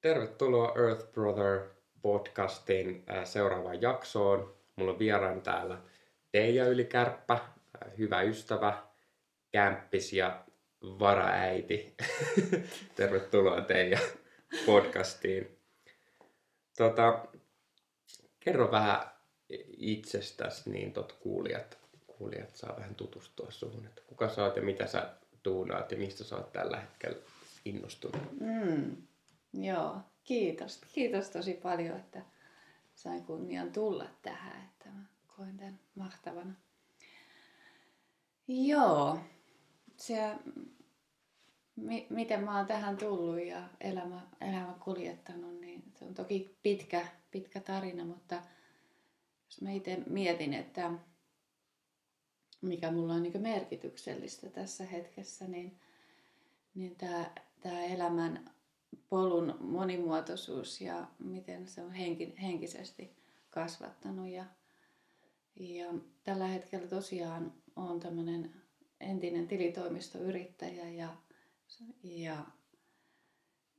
Tervetuloa Earth Brother podcastin äh, seuraavaan jaksoon. Mulla on vieraan täällä Teija Ylikärppä, äh, hyvä ystävä, kämppis ja varaäiti. Tervetuloa Teija podcastiin. Tota, kerro vähän itsestäsi, niin tot kuulijat, kuulijat saa vähän tutustua suhun. Että kuka sä oot ja mitä sä tuunaat ja mistä sä oot tällä hetkellä innostunut? Mm, joo, kiitos. Kiitos tosi paljon, että sain kunnian tulla tähän, että mä koin tämän mahtavana. Joo, se, mi, miten mä oon tähän tullut ja elämä, elämä kuljettanut, niin se on toki pitkä, pitkä tarina, mutta jos mä itse mietin, että mikä mulla on niin merkityksellistä tässä hetkessä, niin, niin tämä elämän polun monimuotoisuus ja miten se on henki, henkisesti kasvattanut. Ja, ja tällä hetkellä tosiaan on tämmöinen entinen tilitoimistoyrittäjä ja, ja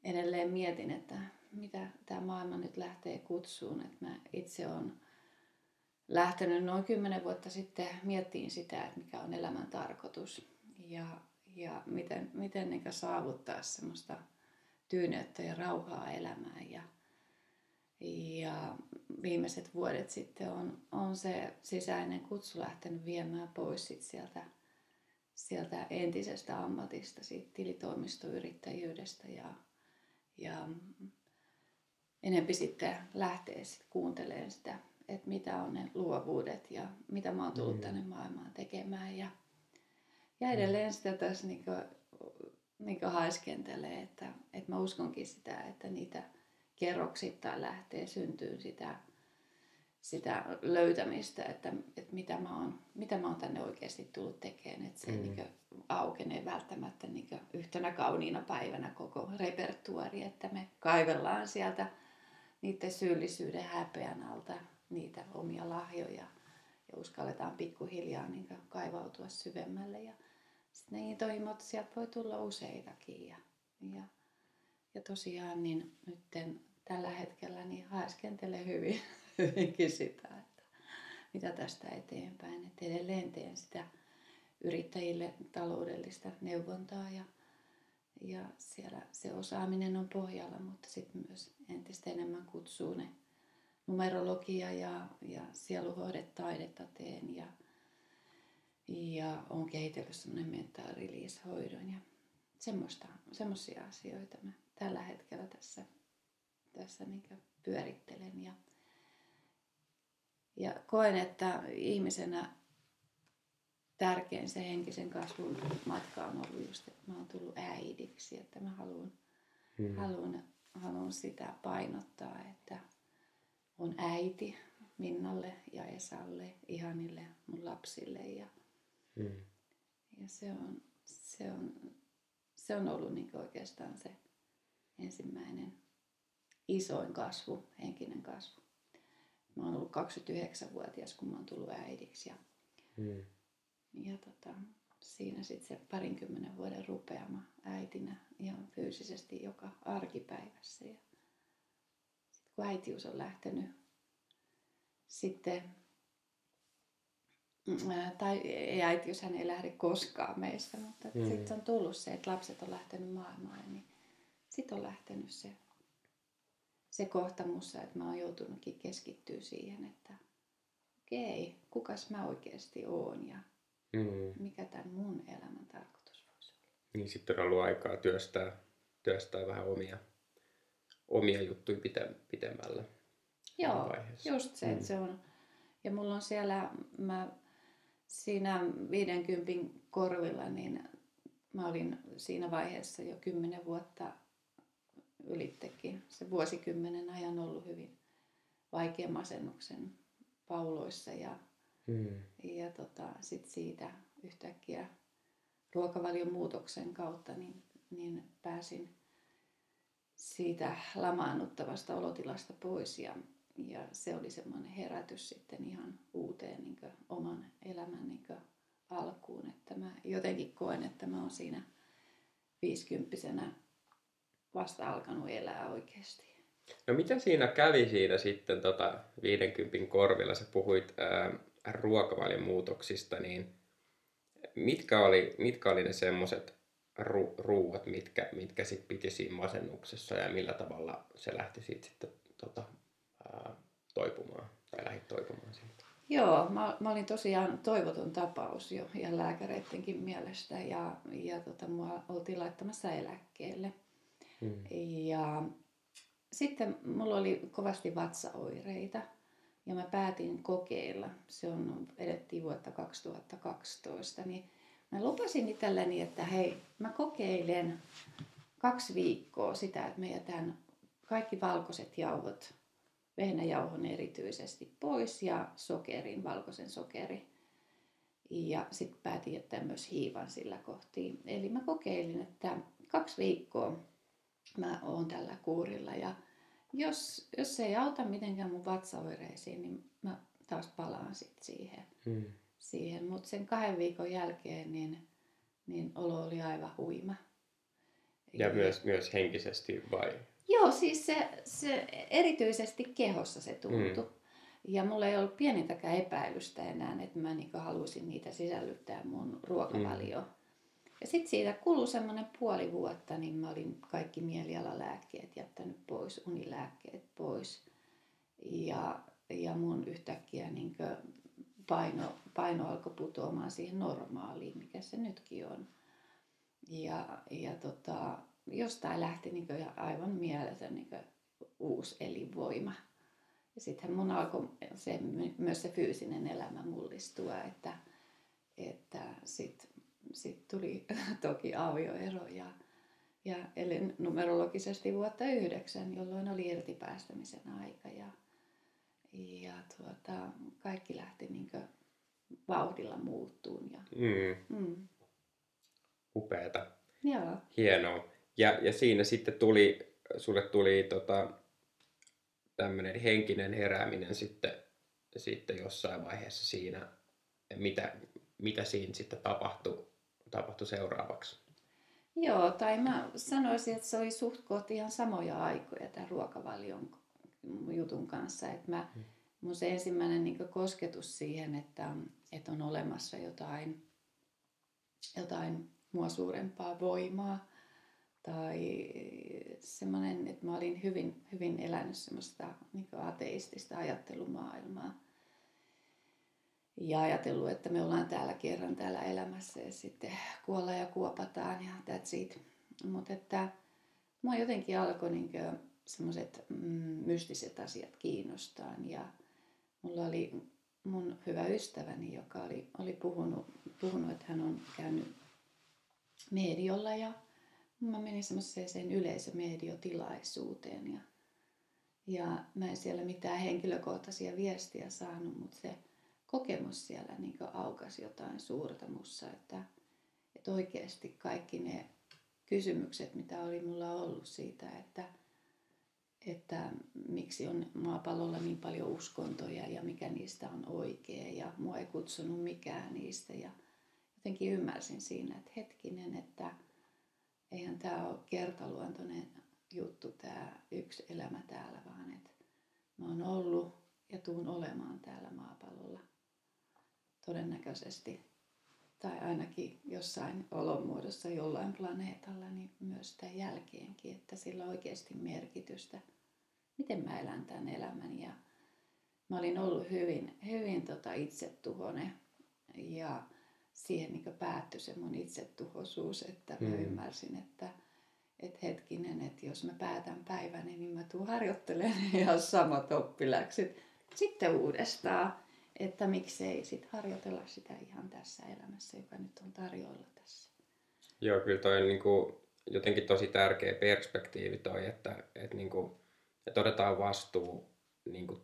edelleen mietin, että mitä tämä maailma nyt lähtee kutsuun. Että mä itse olen lähtenyt noin kymmenen vuotta sitten miettiin sitä, että mikä on elämän tarkoitus ja, ja miten, miten saavuttaa semmoista tyyneyttä ja rauhaa elämään. Ja, ja viimeiset vuodet sitten on, on se sisäinen kutsu lähtenyt viemään pois sit sieltä, sieltä entisestä ammatista, siitä tilitoimistoyrittäjyydestä ja, ja enempi sitten lähtee sit kuuntelemaan sitä että mitä on ne luovuudet ja mitä mä oon tullut mm. tänne maailmaan tekemään. Ja, ja mm. edelleen sitä tässä niin niin haiskentelee, että, että mä uskonkin sitä, että niitä kerroksittain lähtee syntyyn sitä, sitä löytämistä, että, että mitä, mä oon, mitä mä oon tänne oikeasti tullut tekemään. Että se mm. niin aukenee välttämättä niin yhtenä kauniina päivänä koko repertuari, että me kaivellaan sieltä niiden syyllisyyden häpeän alta niitä omia lahjoja ja uskalletaan pikkuhiljaa niin kaivautua syvemmälle. Ja ne intohimot, sieltä voi tulla useitakin. Ja, ja, ja tosiaan niin nyt tällä hetkellä niin haeskentelen hyvin, hyvinkin sitä, että mitä tästä eteenpäin. Että edelleen teen sitä yrittäjille taloudellista neuvontaa ja, ja siellä se osaaminen on pohjalla, mutta sitten myös entistä enemmän kutsuu ne numerologia ja, ja sieluhoidetaidetta teen ja, ja olen kehitellyt semmoinen mental release-hoidon ja semmoista, semmoisia asioita mä tällä hetkellä tässä, tässä niin pyörittelen ja, ja koen, että ihmisenä tärkein se henkisen kasvun matka on ollut just, että mä oon tullut äidiksi, että mä haluan, hmm. haluan, haluan sitä painottaa, että on äiti Minnalle ja Esalle, ihanille mun lapsille. Ja, mm. ja se, on, se, on, se on ollut niin oikeastaan se ensimmäinen isoin kasvu, henkinen kasvu. Mä oon ollut 29-vuotias, kun mä oon tullut äidiksi. Ja, mm. ja tota, siinä sitten se parinkymmenen vuoden rupeama äitinä ihan fyysisesti joka arkipäivässä. Ja kun äitiys on lähtenyt sitten, tai ei äitiys hän ei lähde koskaan meistä, mutta mm. sitten on tullut se, että lapset on lähtenyt maailmaan, niin sitten on lähtenyt se, se kohta mussa, että mä oon joutunutkin keskittyä siihen, että okei, kukas mä oikeasti oon ja mm. mikä tämän mun elämän tarkoitus voisi olla. Niin sitten on ollut aikaa työstää, työstää vähän omia omia juttuja pitemmällä. Joo, vaiheessa. just se, mm. että se on. Ja mulla on siellä, mä siinä 50 korvilla, niin mä olin siinä vaiheessa jo kymmenen vuotta ylittekin. Se vuosikymmenen ajan ollut hyvin vaikea masennuksen pauloissa ja, mm. ja tota, sit siitä yhtäkkiä ruokavalion muutoksen kautta niin, niin pääsin siitä lamaannuttavasta olotilasta pois ja, ja se oli semmoinen herätys sitten ihan uuteen niin kuin, oman elämän niin kuin, alkuun. Että mä jotenkin koen, että mä oon siinä viisikymppisenä vasta alkanut elää oikeasti. No mitä siinä kävi siinä sitten tota 50 korvilla? Sä puhuit ää, ruokavalion muutoksista, niin mitkä oli, mitkä oli ne semmoiset ru- ruuat, mitkä, mitkä sit piti siinä masennuksessa ja millä tavalla se lähti siitä sitten tota, ää, toipumaan tai lähti toipumaan siitä? Joo, mä, mä olin tosiaan toivoton tapaus jo ja lääkäreidenkin mielestä ja, ja tota, mua oltiin laittamassa eläkkeelle. Hmm. Ja sitten mulla oli kovasti vatsaoireita ja mä päätin kokeilla. Se on, edettiin vuotta 2012, niin mä lupasin itselleni, että hei, mä kokeilen kaksi viikkoa sitä, että me jätän kaikki valkoiset jauhot, vehnäjauhon erityisesti pois ja sokerin, valkoisen sokeri. Ja sitten päätin jättää myös hiivan sillä kohtiin. Eli mä kokeilin, että kaksi viikkoa mä oon tällä kuurilla ja jos, jos se ei auta mitenkään mun vatsaoireisiin, niin mä taas palaan sit siihen. Hmm. siihen. Mutta sen kahden viikon jälkeen niin, niin olo oli aivan huima. Ja, ja myös, myös henkisesti vai? Joo, siis se, se erityisesti kehossa se tuntui. Hmm. Ja mulla ei ollut pienintäkään epäilystä enää, että mä niin haluaisin niitä sisällyttää mun ruokavalioon. Hmm. Ja sitten siitä kului semmoinen puoli vuotta, niin mä olin kaikki mielialalääkkeet jättänyt pois, unilääkkeet pois. Ja, ja mun yhtäkkiä niin paino, paino alkoi putoamaan siihen normaaliin, mikä se nytkin on. Ja, ja tota, jostain lähti niin aivan mieletön niin uusi elinvoima. Ja sitten mun alkoi se, myös se fyysinen elämä mullistua, että, että sitten sitten tuli toki avioero ja, ja elin numerologisesti vuotta yhdeksän, jolloin oli irtipäästämisen aika ja, ja tuota, kaikki lähti niin vauhdilla muuttuun. Ja, mm. Mm. Upeeta. Joo. Hienoa. Ja, ja siinä sitten tuli, sulle tuli tota, tämmöinen henkinen herääminen sitten, sitten jossain vaiheessa siinä, mitä, mitä siinä sitten tapahtui tapahtui seuraavaksi? Joo, tai mä sanoisin, että se oli suht kohti ihan samoja aikoja tämän ruokavalion jutun kanssa. Että mä, hmm. mun se ensimmäinen niin kosketus siihen, että, että on olemassa jotain, jotain mua suurempaa voimaa. Tai semmoinen, että mä olin hyvin, hyvin elänyt semmoista niin ateistista ajattelumaailmaa ja ajatellut, että me ollaan täällä kerran täällä elämässä ja sitten kuolla ja kuopataan ja that's it. Mutta että mua jotenkin alkoi niin semmoiset mm, mystiset asiat kiinnostaa ja mulla oli mun hyvä ystäväni, joka oli, oli puhunut, puhunut, että hän on käynyt mediolla ja mä menin semmoiseen yleisömediotilaisuuteen ja, ja mä en siellä mitään henkilökohtaisia viestiä saanut, mutta se kokemus siellä niin aukasi jotain suurta mussa, että, että oikeasti kaikki ne kysymykset, mitä oli mulla ollut siitä, että, että miksi on maapallolla niin paljon uskontoja ja mikä niistä on oikea ja mua ei kutsunut mikään niistä ja jotenkin ymmärsin siinä, että hetkinen, että eihän tämä ole kertaluontoinen juttu tämä yksi elämä täällä, vaan että mä oon ollut ja tuun olemaan täällä maapallolla todennäköisesti, tai ainakin jossain olomuodossa jollain planeetalla, niin myös sitä jälkeenkin, että sillä on oikeasti merkitystä, miten mä elän tämän elämän. Ja mä olin ollut hyvin, hyvin tota itsetuhone ja siihen niin päättyi se mun itsetuhoisuus, että mä mm. ymmärsin, että et hetkinen, että jos mä päätän päiväni, niin mä tuun harjoittelemaan ihan samat oppiläksyt sitten uudestaan että miksei sit harjoitella sitä ihan tässä elämässä, joka nyt on tarjolla tässä. Joo, kyllä toi on niin kuin jotenkin tosi tärkeä perspektiivi toi, että, että, niin kuin, että otetaan vastuu niin kuin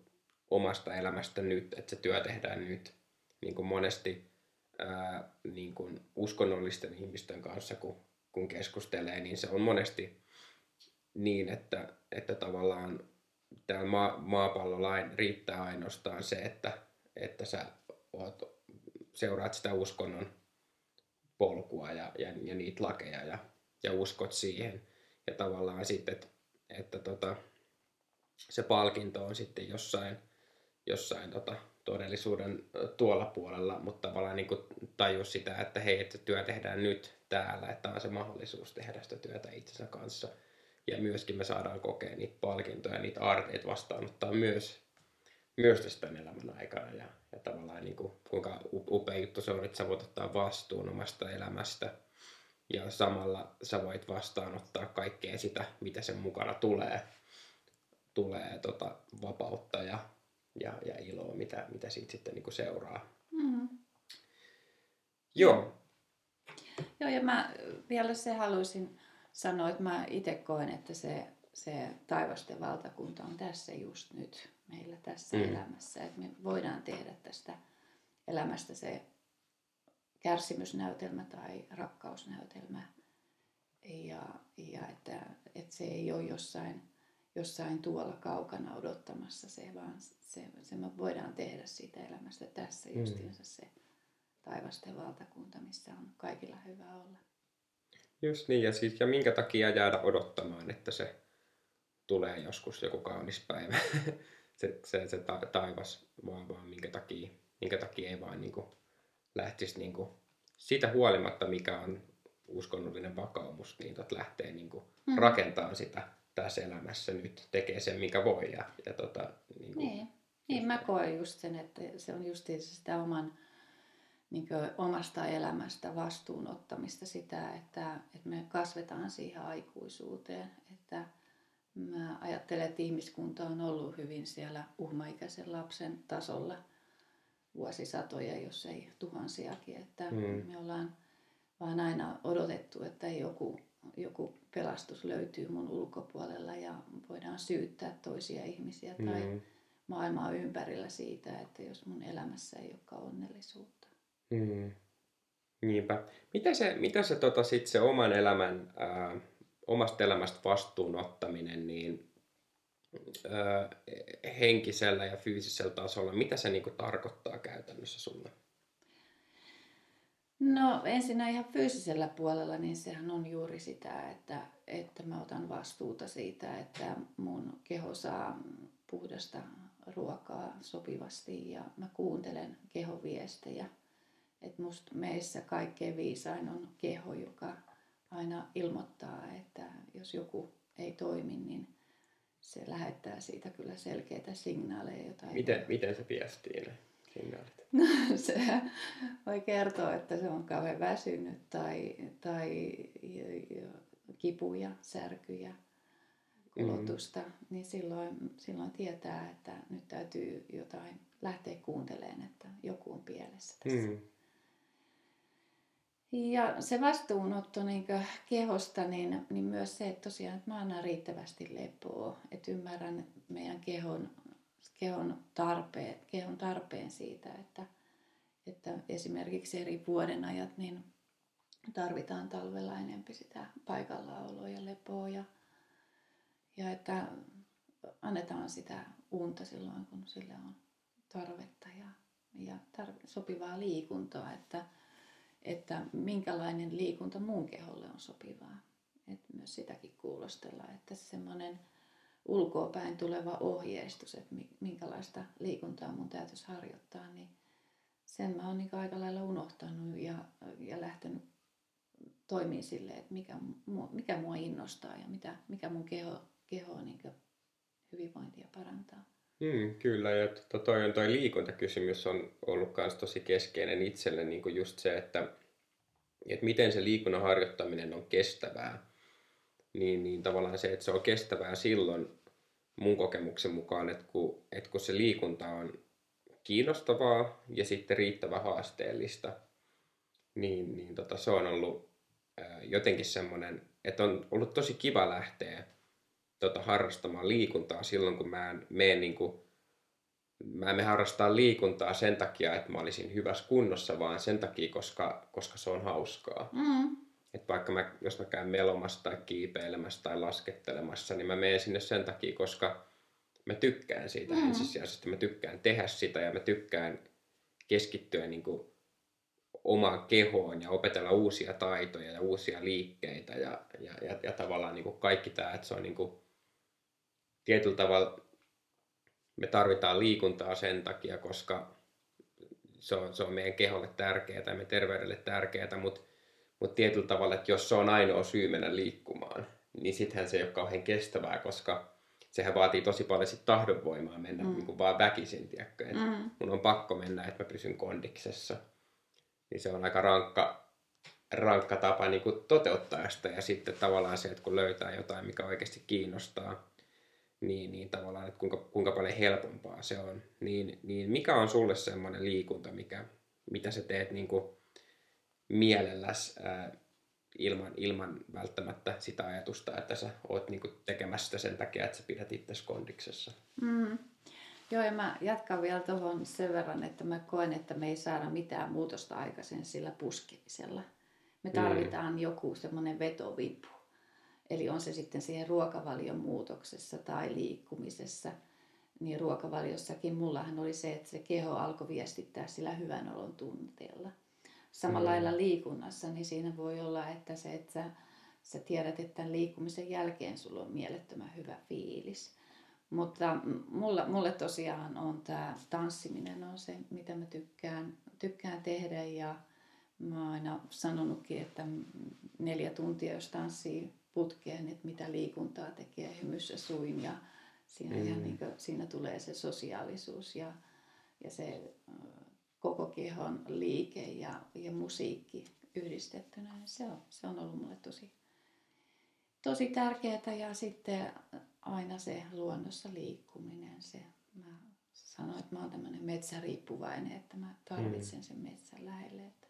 omasta elämästä nyt, että se työ tehdään nyt. Niin kuin monesti ää, niin kuin uskonnollisten ihmisten kanssa, kun, kun keskustelee, niin se on monesti niin, että, että tavallaan täällä maa, maapallolain riittää ainoastaan se, että että sä oot, seuraat sitä uskonnon polkua ja, ja, ja niitä lakeja ja, ja uskot siihen. Ja tavallaan sitten, että että tota, se palkinto on sitten jossain, jossain tota, todellisuuden tuolla puolella, mutta tavallaan niin tajus sitä, että hei, että työ tehdään nyt täällä, että on se mahdollisuus tehdä sitä työtä itsensä kanssa. Ja myöskin me saadaan kokea niitä palkintoja, niitä aarteita vastaanottaa myös, myös tästä elämän aikana. Ja, ja tavallaan niin kuin, kuinka upea juttu se on, että sä voit ottaa vastuun omasta elämästä. Ja samalla sä voit vastaanottaa kaikkea sitä, mitä sen mukana tulee. Tulee tota, vapautta ja ja, ja iloa, mitä, mitä siitä sitten niin kuin seuraa. Mm. Joo. Joo, ja mä vielä se haluaisin sanoa, että mä itse koen, että se, se taivasten valtakunta on tässä just nyt meillä tässä mm. elämässä. Että me voidaan tehdä tästä elämästä se kärsimysnäytelmä tai rakkausnäytelmä. Ja, ja että, että se ei ole jossain jossain tuolla kaukana odottamassa se, vaan se, se me voidaan tehdä siitä elämästä tässä mm. justiinsa se taivasten valtakunta, missä on kaikilla hyvä olla. Just niin, ja, siis, ja minkä takia jäädä odottamaan, että se tulee joskus joku kaunis päivä, se, se, se ta, taivas, vaan, vaan minkä takia, minkä takia ei vaan niin kuin, lähtisi niin kuin, siitä huolimatta, mikä on uskonnollinen vakaumus, niin lähtee niin kuin, mm. rakentamaan sitä tässä elämässä nyt tekee sen, mikä voi. Ja, ja tota, niin, kuin, niin. niin, mä koen just sen, että se on just sitä oman, niin kuin, omasta elämästä vastuunottamista sitä, että, että me kasvetaan siihen aikuisuuteen. Että mä ajattelen, että ihmiskunta on ollut hyvin siellä uhmaikäisen lapsen tasolla vuosisatoja, jos ei tuhansiakin. Että mm. me ollaan vaan aina odotettu, että joku joku pelastus löytyy mun ulkopuolella ja voidaan syyttää toisia ihmisiä tai mm. maailmaa ympärillä siitä, että jos mun elämässä ei olekaan onnellisuutta. Mm. Niinpä. Mitä se, mitä se, tota, sit se oman elämän, ää, omasta elämästä vastuun ottaminen, niin ää, henkisellä ja fyysisellä tasolla, mitä se niinku tarkoittaa käytännössä sulle? No ensin ihan fyysisellä puolella, niin sehän on juuri sitä, että, että mä otan vastuuta siitä, että mun keho saa puhdasta ruokaa sopivasti ja mä kuuntelen kehoviestejä. Että musta meissä kaikkein viisain on keho, joka aina ilmoittaa, että jos joku ei toimi, niin se lähettää siitä kyllä selkeitä signaaleja. Jotain miten, miten se viestii ne? Signaalit? No, se voi kertoa, että se on kauhean väsynyt tai, tai kipuja, särkyjä, kulutusta, mm. niin silloin, silloin tietää, että nyt täytyy jotain lähteä kuuntelemaan, että joku on pielessä tässä. Mm. Ja se vastuunotto niin kehosta, niin, niin myös se, että tosiaan että mä annan riittävästi lepoa, että ymmärrän meidän kehon kehon tarpeen, kehon tarpeen siitä, että, että esimerkiksi eri vuodenajat niin tarvitaan talvella enempi sitä paikallaoloa ja lepoa ja, ja että annetaan sitä unta silloin, kun sille on tarvetta ja, ja tar- sopivaa liikuntaa, että, että minkälainen liikunta muun keholle on sopivaa. Et myös sitäkin kuulostellaan, että semmoinen ulkoapäin tuleva ohjeistus, että minkälaista liikuntaa mun täytyisi harjoittaa, niin sen mä oon niin aika lailla unohtanut ja, ja lähtenyt toimii silleen, että mikä, mikä mua innostaa ja mitä, mikä mun keho, keho niin hyvinvointia parantaa. Mm, kyllä, ja to, toi, toi liikuntakysymys on ollut myös tosi keskeinen itselle niin kuin just se, että, että miten se liikunnan harjoittaminen on kestävää. Niin, niin tavallaan se, että se on kestävää silloin, mun kokemuksen mukaan, että kun, että kun se liikunta on kiinnostavaa ja sitten riittävän haasteellista, niin, niin tota, se on ollut ää, jotenkin semmoinen, että on ollut tosi kiva lähteä tota, harrastamaan liikuntaa silloin, kun mä en mene niin kuin, mä en harrastaa liikuntaa sen takia, että mä olisin hyvässä kunnossa, vaan sen takia, koska, koska se on hauskaa. Mm. Että vaikka mä, jos mä käyn melomassa tai kiipeilemässä tai laskettelemassa, niin mä menen sinne sen takia, koska mä tykkään siitä mm. ensisijaisesti. Mä tykkään tehdä sitä ja mä tykkään keskittyä niin kuin omaan kehoon ja opetella uusia taitoja ja uusia liikkeitä ja, ja, ja, ja tavallaan niin kuin kaikki tämä, että se on niin kuin tietyllä tavalla me tarvitaan liikuntaa sen takia, koska se on, se on meidän keholle tärkeää ja meidän terveydelle tärkeää, mutta, mutta tietyllä tavalla, että jos se on ainoa syy mennä liikkumaan, niin sittenhän se ei ole kauhean kestävää, koska sehän vaatii tosi paljon sit tahdonvoimaa mennä mm. niin kuin vaan väkisin, tiedätkö? mm. mun on pakko mennä, että mä pysyn kondiksessa. Niin se on aika rankka, rankka tapa niin kuin toteuttaa sitä ja sitten tavallaan se, että kun löytää jotain, mikä oikeasti kiinnostaa, niin, niin tavallaan, että kuinka, kuinka paljon helpompaa se on. Niin, niin mikä on sulle semmoinen liikunta, mikä, mitä sä teet niin kuin mielelläs ää, ilman, ilman välttämättä sitä ajatusta, että sä oot niin kuin tekemässä sitä sen takia, että sä pidät itse kondiksessa. Mm. Joo, ja mä jatkan vielä tuohon sen verran, että mä koen, että me ei saada mitään muutosta aikaisen sillä puskemisella. Me mm. tarvitaan mm. joku semmoinen vetovipu. Eli on se sitten siihen ruokavalion muutoksessa tai liikkumisessa. Niin ruokavaliossakin mullahan oli se, että se keho alkoi viestittää sillä hyvän olon tunteella. Samalla lailla liikunnassa, niin siinä voi olla, että se, että sä, sä tiedät, että tämän liikkumisen jälkeen sulla on mielettömän hyvä fiilis. Mutta mulla, mulle tosiaan on tämä tanssiminen on se, mitä mä tykkään, tykkään tehdä ja mä oon aina sanonutkin, että neljä tuntia jos tanssii putkeen, että mitä liikuntaa tekee hymyssä suin ja siinä, mm. ihan niin kuin, siinä tulee se sosiaalisuus ja, ja se koko kehon liike ja, ja musiikki yhdistettynä. Se on, se on ollut mulle tosi, tosi tärkeää ja sitten aina se luonnossa liikkuminen. Se, mä sanoin, että mä oon tämmöinen metsäriippuvainen, että mä tarvitsen mm. sen metsän lähelle. Että,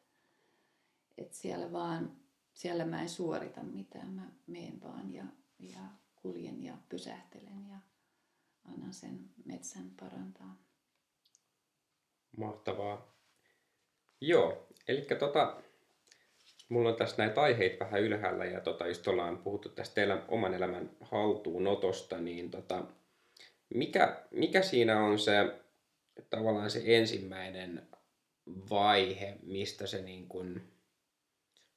että siellä vaan siellä mä en suorita mitään, mä meen vaan ja, ja kuljen ja pysähtelen ja annan sen metsän parantaa. Mahtavaa. Joo, eli tota, mulla on tässä näitä aiheita vähän ylhäällä ja tota, just ollaan puhuttu tästä elä, oman elämän haltuunotosta, niin tota, mikä, mikä siinä on se tavallaan se ensimmäinen vaihe, mistä se niin kuin,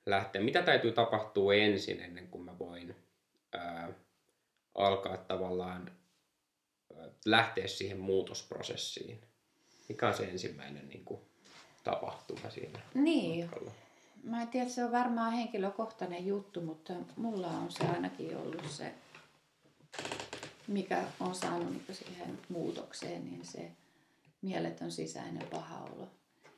lähteä? Mitä täytyy tapahtua ensin ennen kuin mä voin ää, alkaa tavallaan ää, lähteä siihen muutosprosessiin? Mikä on se ensimmäinen niin kuin, tapahtuma siinä Niin. Matkalla? Mä en tiedä, se on varmaan henkilökohtainen juttu, mutta mulla on se ainakin ollut se, mikä on saanut niin siihen muutokseen, niin se mieletön sisäinen paha olo.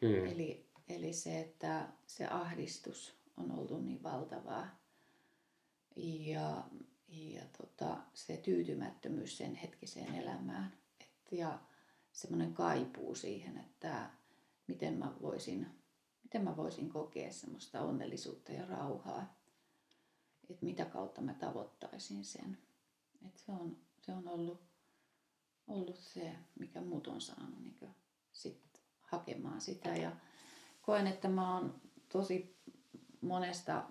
Hmm. Eli, eli se, että se ahdistus on ollut niin valtavaa. Ja, ja tota, se tyytymättömyys sen hetkiseen elämään. Et, ja semmoinen kaipuu siihen, että miten mä voisin, miten mä voisin kokea semmoista onnellisuutta ja rauhaa. Että mitä kautta mä tavoittaisin sen. Et se, on, se on ollut, ollut se, mikä muut on saanut niin sit hakemaan sitä. Ja koen, että mä oon tosi monesta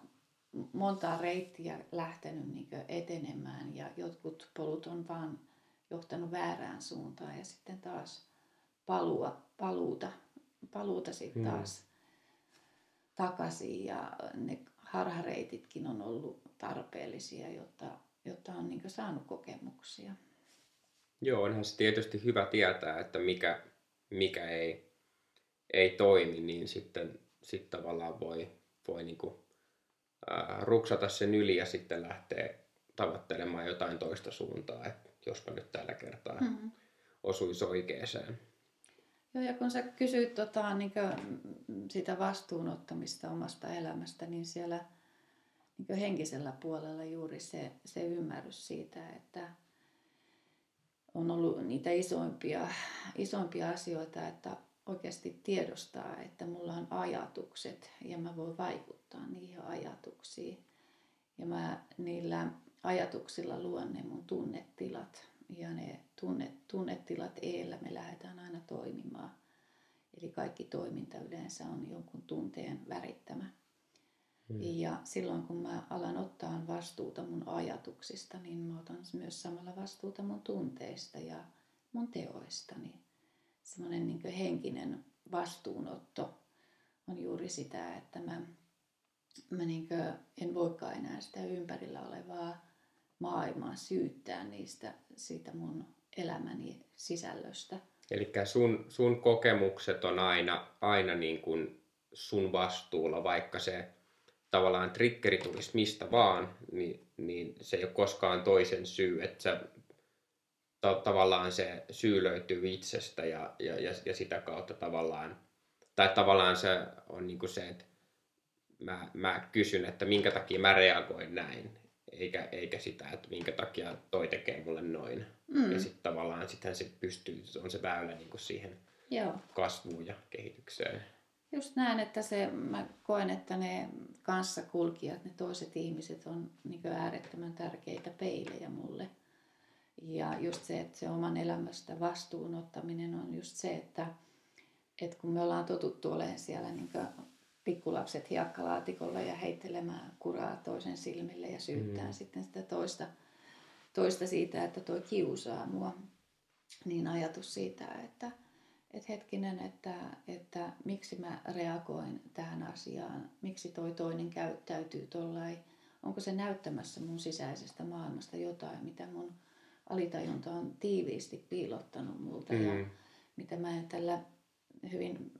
montaa reittiä lähtenyt niin etenemään ja jotkut polut on vaan johtanut väärään suuntaan ja sitten taas palua, paluuta, paluuta sitten mm. taas takaisin ja ne harhareititkin on ollut tarpeellisia, jotta, jotta on niin saanut kokemuksia. Joo, onhan se tietysti hyvä tietää, että mikä, mikä ei, ei toimi, niin sitten sit tavallaan voi, voi niin kuin, ää, ruksata sen yli ja sitten lähteä tavoittelemaan jotain toista suuntaa, että jospa nyt tällä kertaa mm-hmm. osuisi oikeeseen. Joo, ja kun sä kysyit tota, niin sitä vastuunottamista omasta elämästä, niin siellä niin henkisellä puolella juuri se, se ymmärrys siitä, että on ollut niitä isoimpia, isoimpia asioita, että oikeasti tiedostaa, että mulla on ajatukset ja mä voin vaikuttaa niihin ajatuksiin. Ja mä niillä ajatuksilla luon ne mun tunnetilat. Ja ne tunne, tunnetilat eellä me lähdetään aina toimimaan. Eli kaikki toiminta yleensä on jonkun tunteen värittämä. Hmm. Ja silloin kun mä alan ottaa vastuuta mun ajatuksista, niin mä otan myös samalla vastuuta mun tunteista ja mun teoistani semmoinen niin henkinen vastuunotto on juuri sitä, että mä, mä niin en voikaan enää sitä ympärillä olevaa maailmaa syyttää niistä, siitä mun elämäni sisällöstä. Eli sun, sun kokemukset on aina, aina niin kuin sun vastuulla, vaikka se tavallaan triggeri tulisi mistä vaan, niin, niin se ei ole koskaan toisen syy, että sä, ta- tavallaan se syy löytyy itsestä ja, ja, ja, ja sitä kautta tavallaan, tai tavallaan se on niin kuin se, että mä, mä kysyn, että minkä takia mä reagoin näin, eikä, eikä sitä, että minkä takia toi tekee mulle noin. Mm. Ja sitten tavallaan sittenhän se pystyy, on se väylä niin kuin siihen Joo. kasvuun ja kehitykseen. Just näin, että se, mä koen, että ne kanssakulkijat, ne toiset ihmiset on niin äärettömän tärkeitä peilejä mulle. Ja just se, että se oman elämästä vastuun ottaminen on just se, että, että kun me ollaan totuttu olemaan siellä niin pikkulapset hiekkalaatikolla ja heittelemään kuraa toisen silmille ja syyttää mm. sitten sitä toista, toista siitä, että toi kiusaa mua, niin ajatus siitä, että, että hetkinen, että, että miksi mä reagoin tähän asiaan, miksi toi toinen käyttäytyy tollain, onko se näyttämässä mun sisäisestä maailmasta jotain, mitä mun alitajunta on tiiviisti piilottanut multa mm. ja mitä mä en tällä hyvin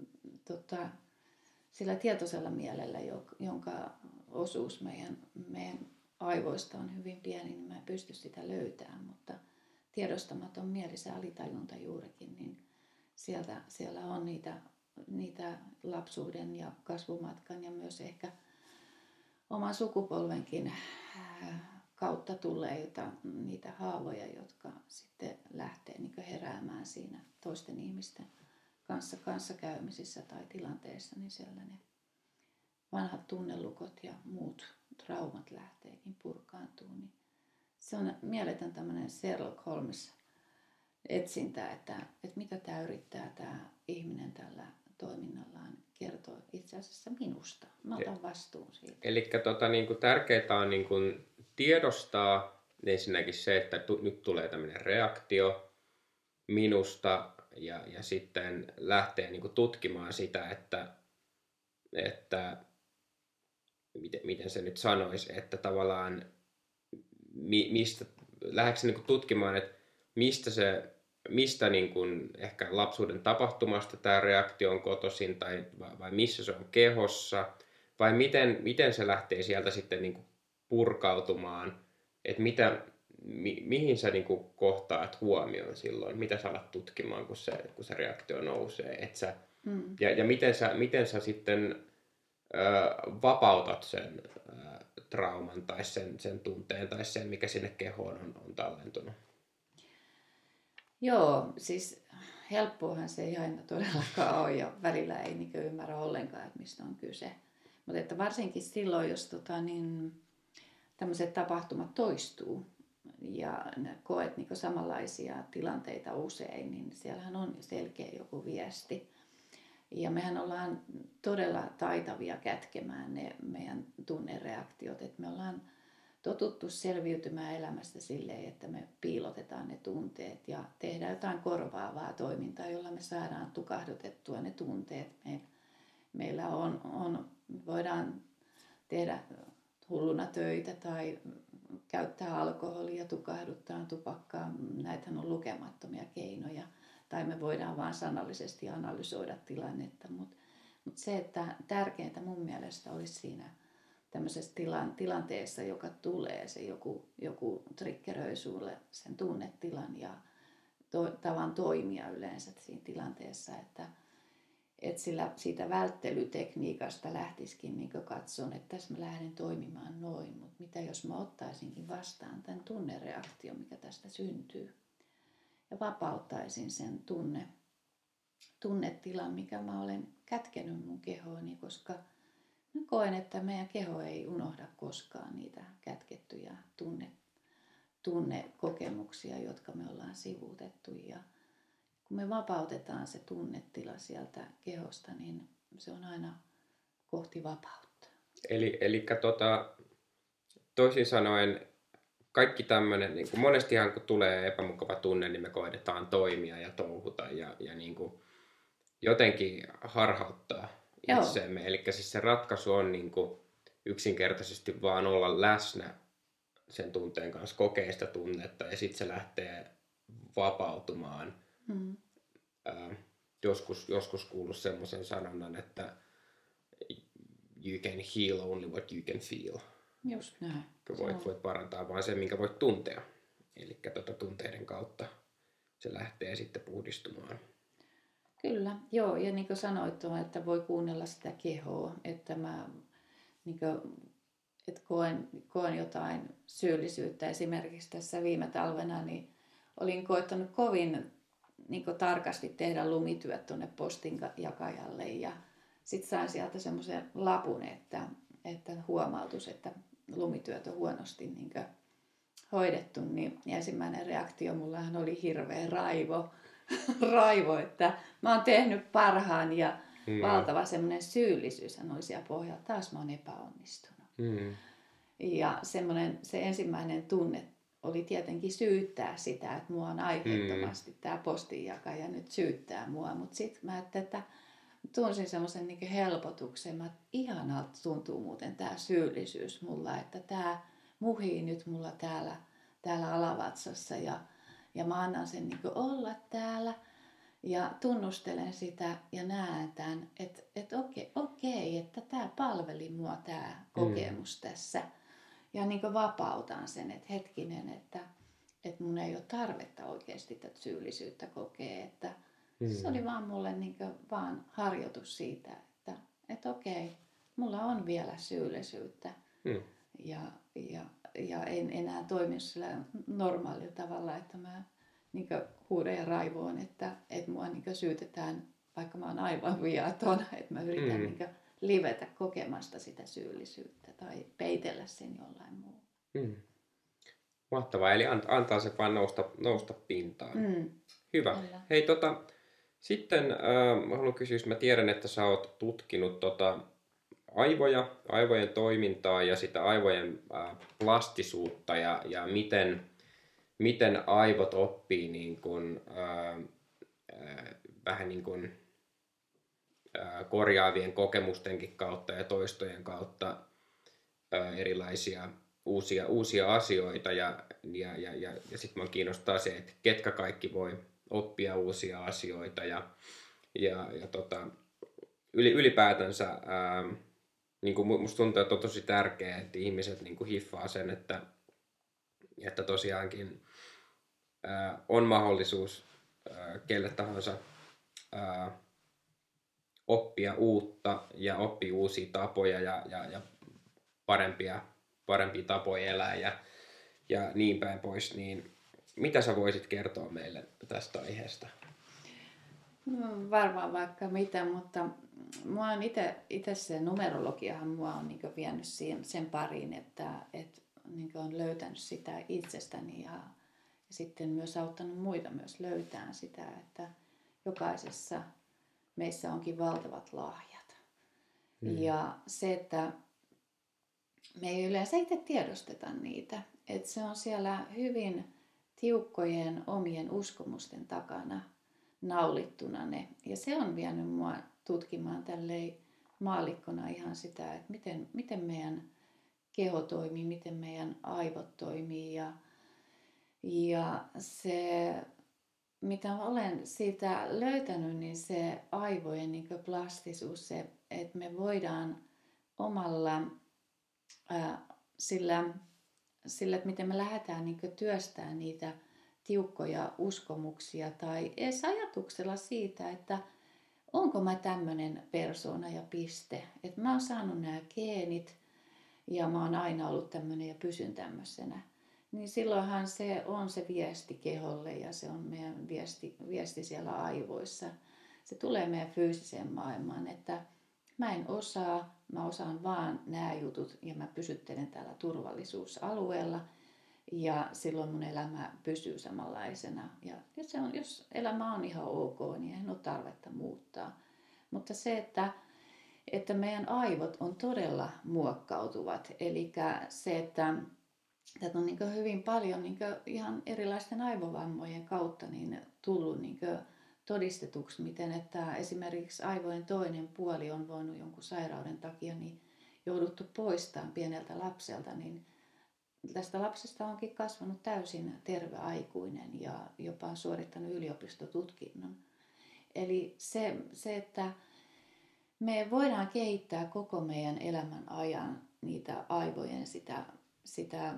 tota, sillä tietoisella mielellä, jonka osuus meidän, meidän aivoista on hyvin pieni, niin mä en pysty sitä löytämään, mutta tiedostamaton mieli, se alitajunta juurikin, niin sieltä, siellä on niitä, niitä lapsuuden ja kasvumatkan ja myös ehkä oman sukupolvenkin äh, kautta tulleita niitä haavoja, jotka sitten lähtee niin heräämään siinä toisten ihmisten kanssa kanssakäymisissä tai tilanteissa, niin siellä ne vanhat tunnelukot ja muut traumat lähteekin purkaantuu. Niin se on mieletön tämmöinen Sherlock Holmes etsintä, että, että mitä tämä yrittää tämä ihminen tällä toiminnallaan kertoa itse asiassa minusta. Mä otan vastuun siitä. Eli tota, niin kuin tärkeää on niin kuin tiedostaa ensinnäkin se, että tu, nyt tulee tämmöinen reaktio minusta ja, ja sitten lähtee niin kuin tutkimaan sitä, että, että miten, miten se nyt sanoisi, että tavallaan mi, mistä, lähdetkö niin tutkimaan, että mistä se mistä niin kuin ehkä lapsuuden tapahtumasta tämä reaktio on kotoisin tai vai, missä se on kehossa? Vai miten, miten se lähtee sieltä sitten niin kuin purkautumaan, että mitä, mi, mihin sä niin kuin kohtaat huomioon silloin, mitä sä alat tutkimaan, kun se, kun se reaktio nousee, et sä, mm. ja, ja miten, sä, miten sä sitten ö, vapautat sen ö, trauman tai sen, sen tunteen tai sen, mikä sinne kehoon on, on tallentunut. Joo, siis helppoahan se ei aina todellakaan ole ja välillä ei niin ymmärrä ollenkaan, että mistä on kyse. Mutta että varsinkin silloin, jos tota, niin, tämmöiset tapahtumat toistuu ja koet niin samanlaisia tilanteita usein, niin siellähän on selkeä joku viesti. Ja mehän ollaan todella taitavia kätkemään ne meidän tunnereaktiot, että me ollaan totuttu selviytymään elämästä silleen, että me piilotetaan ne tunteet ja tehdään jotain korvaavaa toimintaa, jolla me saadaan tukahdutettua ne tunteet. Me, meillä on, on, voidaan tehdä hulluna töitä tai käyttää alkoholia, tukahduttaa tupakkaa. Näitähän on lukemattomia keinoja. Tai me voidaan vain sanallisesti analysoida tilannetta. Mutta mut se, että tärkeintä mun mielestä olisi siinä tämmöisessä tilan, tilanteessa, joka tulee, se joku, joku triggeröi sulle sen tunnetilan ja to, tavan toimia yleensä siinä tilanteessa, että et sillä siitä välttelytekniikasta lähtisikin niin katson, että tässä mä lähden toimimaan noin, mutta mitä jos mä ottaisinkin vastaan tämän tunnereaktion, mikä tästä syntyy, ja vapauttaisin sen tunne, tunnetilan, mikä mä olen kätkenyt mun kehooni, koska – Mä koen, että meidän keho ei unohda koskaan niitä kätkettyjä tunne, tunnekokemuksia, jotka me ollaan sivuutettu. Ja kun me vapautetaan se tunnetila sieltä kehosta, niin se on aina kohti vapautta. Eli, eli tota, toisin sanoen kaikki tämmöinen, niin kuin monestihan kun tulee epämukava tunne, niin me koetetaan toimia ja touhuta ja, ja niin kuin jotenkin harhauttaa itseemme. Eli siis se ratkaisu on niin kuin yksinkertaisesti vaan olla läsnä sen tunteen kanssa kokee sitä tunnetta ja sitten se lähtee vapautumaan. Mm. Ää, joskus, joskus kuullut semmoisen sanonnan, että you can heal only what you can feel. Just näin. Voit, voit parantaa vain sen, minkä voit tuntea. Eli tuota, tunteiden kautta se lähtee sitten puhdistumaan. Kyllä, joo. Ja niin kuin sanoit, että voi kuunnella sitä kehoa, että mä niin kuin, että koen, koen jotain syyllisyyttä. Esimerkiksi tässä viime talvena niin olin koettanut kovin niin tarkasti tehdä lumityöt tuonne postin jakajalle ja sitten sain sieltä semmoisen lapun, että, että huomautus, että lumityöt on huonosti niin hoidettu, niin ensimmäinen reaktio mullahan oli hirveä raivo, raivo että mä oon tehnyt parhaan ja mm. valtava semmoinen syyllisyys oli siellä pohjalla. Taas mä oon epäonnistunut. Mm. Ja semmoinen, se ensimmäinen tunne oli tietenkin syyttää sitä, että mua on aiheettomasti mm. tämä postinjakaja nyt syyttää mua. Mutta sitten mä ajattelin, että tunsin semmoisen niin helpotuksen, että ihanalta tuntuu muuten tämä syyllisyys mulla, että tämä muhii nyt mulla täällä, täällä alavatsassa ja, ja mä annan sen niin olla täällä ja tunnustelen sitä ja näen tämän, että, että okei, okei, että tämä palveli mua tämä kokemus mm. tässä ja niin vapautan sen, että hetkinen, että, että mun ei ole tarvetta oikeasti tätä syyllisyyttä kokea, että mm. se oli vaan mulle niin vaan harjoitus siitä, että, että okei, mulla on vielä syyllisyyttä mm. ja, ja, ja en enää toimi sillä normaalilla tavalla, että mä niin huudan ja raivoon, että, että mua niin syytetään, vaikka mä oon aivan viaton, että mä yritän mm. niin livetä kokemasta sitä syyllisyyttä tai peitellä sen jollain muulla. Mm. Mahtavaa, eli antaa se vaan nousta, nousta pintaan. Mm. Hyvä. Kyllä. Hei, tota, sitten äh, mä haluan kysyä, mä tiedän, että sä oot tutkinut tota, aivoja, aivojen toimintaa ja sitä aivojen äh, plastisuutta ja, ja miten, miten aivot oppii niin kun, äh, äh, vähän niin kuin korjaavien kokemustenkin kautta ja toistojen kautta erilaisia uusia, uusia asioita. Ja, ja, ja, ja, ja sitten minua kiinnostaa se, että ketkä kaikki voi oppia uusia asioita. Ja, ja, ja tota, yli, ylipäätänsä ää, niin kuin musta tuntuu, että on tosi tärkeää, että ihmiset niin kuin hiffaa sen, että, että tosiaankin ää, on mahdollisuus ää, kelle tahansa ää, oppia uutta ja oppia uusia tapoja ja, ja, ja parempia, parempia tapoja elää ja, ja niin päin pois, niin mitä sä voisit kertoa meille tästä aiheesta? No, varmaan vaikka mitä, mutta mua on itse se numerologiahan mua on niin vienyt siihen, sen pariin, että, että niin on löytänyt sitä itsestäni ja, ja sitten myös auttanut muita myös löytämään sitä, että jokaisessa meissä onkin valtavat lahjat. Mm. Ja se, että me ei yleensä itse tiedosteta niitä, että se on siellä hyvin tiukkojen omien uskomusten takana naulittuna ne. Ja se on vienyt mua tutkimaan tälleen maallikkona ihan sitä, että miten, miten meidän keho toimii, miten meidän aivot toimii ja, ja se mitä olen siitä löytänyt, niin se aivojen niin plastisuus, se, että me voidaan omalla ää, sillä, sillä, että miten me lähdetään niin työstämään niitä tiukkoja uskomuksia tai edes ajatuksella siitä, että onko mä tämmöinen persona ja piste. Että mä oon saanut nämä geenit ja mä oon aina ollut tämmöinen ja pysyn tämmöisenä niin silloinhan se on se viesti keholle ja se on meidän viesti, viesti siellä aivoissa. Se tulee meidän fyysiseen maailmaan, että mä en osaa, mä osaan vaan nämä jutut ja mä pysyttelen täällä turvallisuusalueella ja silloin mun elämä pysyy samanlaisena. Ja, se on, jos elämä on ihan ok, niin ei ole tarvetta muuttaa. Mutta se, että, että meidän aivot on todella muokkautuvat, eli se, että tätä on niin hyvin paljon niin ihan erilaisten aivovammojen kautta niin tullut niin todistetuksi, miten että esimerkiksi aivojen toinen puoli on voinut jonkun sairauden takia niin jouduttu poistamaan pieneltä lapselta, niin tästä lapsesta onkin kasvanut täysin terve aikuinen ja jopa suorittanut yliopistotutkinnon. Eli se, se, että me voidaan kehittää koko meidän elämän ajan niitä aivojen, sitä, sitä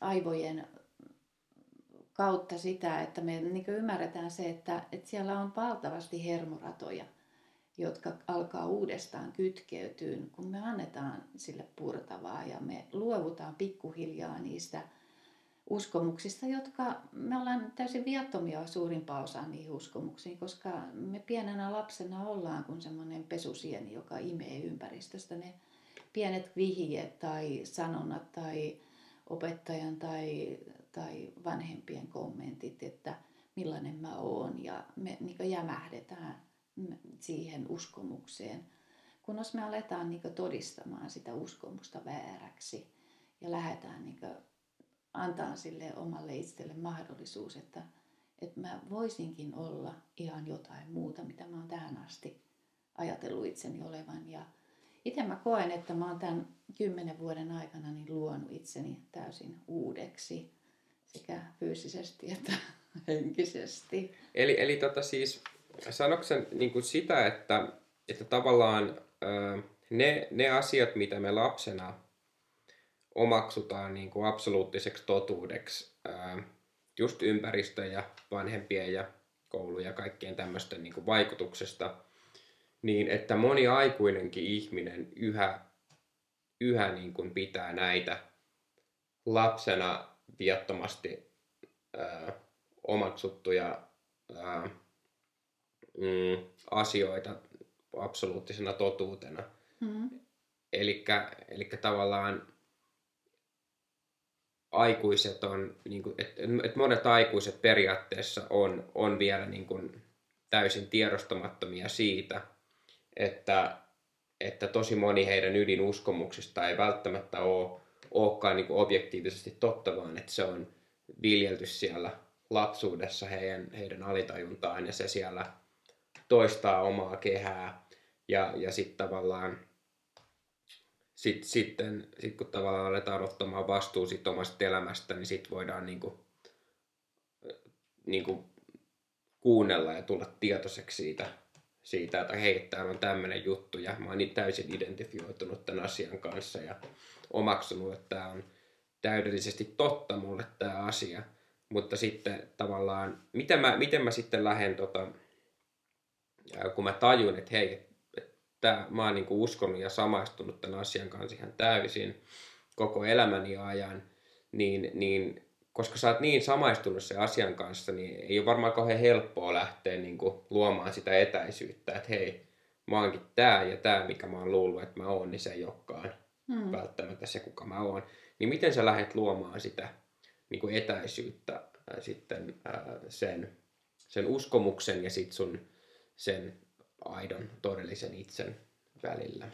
aivojen kautta sitä, että me niin ymmärretään se, että, että siellä on valtavasti hermoratoja, jotka alkaa uudestaan kytkeytyä, kun me annetaan sille purtavaa ja me luovutaan pikkuhiljaa niistä uskomuksista, jotka me ollaan täysin viattomia suurimpaa osaa niihin uskomuksiin, koska me pienenä lapsena ollaan kuin semmoinen pesusieni, joka imee ympäristöstä ne pienet vihjeet tai sanonnat tai opettajan tai, tai vanhempien kommentit, että millainen mä oon ja me niin jämähdetään siihen uskomukseen. Kunnes me aletaan niin todistamaan sitä uskomusta vääräksi ja lähdetään niin antaa sille omalle itselle mahdollisuus, että, että mä voisinkin olla ihan jotain muuta, mitä mä oon tähän asti ajatellut itseni olevan. Ja itse mä koen, että mä oon tämän kymmenen vuoden aikana niin luonut itseni täysin uudeksi sekä fyysisesti että henkisesti. Eli, eli tota siis, sanoksen niin kuin sitä, että, että tavallaan ne, ne asiat, mitä me lapsena omaksutaan niin kuin absoluuttiseksi totuudeksi, just ympäristö ja vanhempien ja koulu ja kaikkien tämmöisten niin kuin vaikutuksesta, niin että moni aikuinenkin ihminen yhä, yhä niin kuin pitää näitä lapsena viattomasti ää, omaksuttuja ää, mm, asioita absoluuttisena totuutena. Mm. Eli tavallaan aikuiset on, niin kuin, että et monet aikuiset periaatteessa on, on vielä niin kuin, täysin tiedostamattomia siitä, että, että tosi moni heidän ydinuskomuksista ei välttämättä ole, olekaan niin kuin objektiivisesti totta, vaan että se on viljelty siellä lapsuudessa heidän, heidän alitajuntaan ja se siellä toistaa omaa kehää. Ja, ja sitten tavallaan sit, sitten sit kun tavallaan aletaan ottamaan vastuu sit omasta elämästä, niin sitten voidaan niinku, niinku kuunnella ja tulla tietoiseksi siitä, siitä, että hei, täällä on tämmöinen juttu ja mä oon niin täysin identifioitunut tämän asian kanssa ja omaksunut, että tämä on täydellisesti totta mulle tämä asia. Mutta sitten tavallaan, miten mä, miten mä sitten lähden, tota, kun mä tajun, että hei, että mä oon niin uskonut ja samaistunut tämän asian kanssa ihan täysin koko elämäni ajan, niin, niin koska sä oot niin samaistunut sen asian kanssa, niin ei ole varmaan kauhean helppoa lähteä niin kuin luomaan sitä etäisyyttä, että hei, mä oonkin tää ja tää, mikä mä oon luullut, että mä oon, niin se ei olekaan hmm. välttämättä se, kuka mä oon. Niin miten sä lähdet luomaan sitä niin kuin etäisyyttä ää, sitten ää, sen, sen uskomuksen ja sitten sun sen aidon todellisen itsen välillä?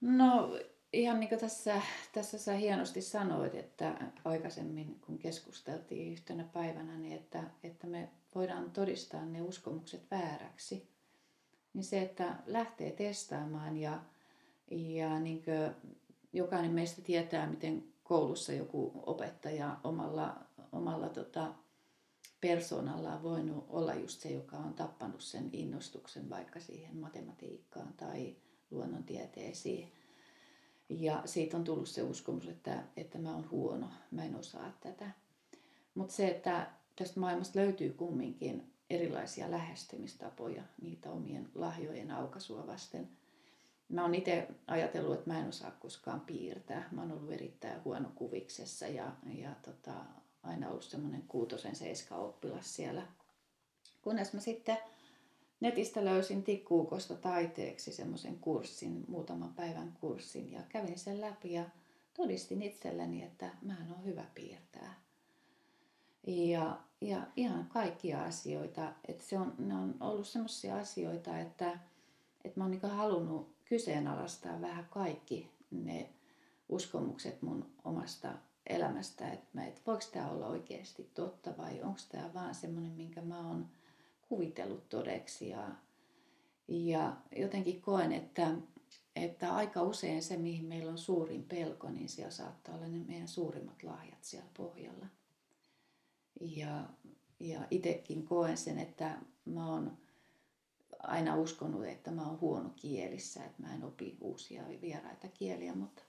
No ihan niin kuin tässä, tässä sä hienosti sanoit, että aikaisemmin kun keskusteltiin yhtenä päivänä, niin että, että me voidaan todistaa ne uskomukset vääräksi. Niin se, että lähtee testaamaan ja, ja niin jokainen meistä tietää, miten koulussa joku opettaja omalla, omalla tota, persoonalla on voinut olla just se, joka on tappanut sen innostuksen vaikka siihen matematiikkaan tai luonnontieteisiin. Ja siitä on tullut se uskomus, että, että mä oon huono, mä en osaa tätä. Mutta se, että tästä maailmasta löytyy kumminkin erilaisia lähestymistapoja niitä omien lahjojen aukaisua vasten. Mä oon itse ajatellut, että mä en osaa koskaan piirtää. Mä oon ollut erittäin huono kuviksessa ja, ja tota, aina ollut semmoinen kuutosen seiska oppilas siellä. Kunnes mä sitten netistä löysin tikkuukosta taiteeksi semmoisen kurssin, muutaman päivän kurssin ja kävin sen läpi ja todistin itselleni, että mä en ole hyvä piirtää. Ja, ja ihan kaikkia asioita, että se on, ne on ollut semmoisia asioita, että, että mä oon niin halunnut kyseenalaistaa vähän kaikki ne uskomukset mun omasta elämästä, että, mä, että voiko tämä olla oikeasti totta vai onko tämä vaan semmoinen, minkä mä oon kuvitellut todeksi. Ja, ja jotenkin koen, että, että aika usein se, mihin meillä on suurin pelko, niin siellä saattaa olla ne meidän suurimmat lahjat siellä pohjalla. Ja, ja itsekin koen sen, että mä oon aina uskonut, että mä oon huono kielissä, että mä en opi uusia vieraita kieliä, mutta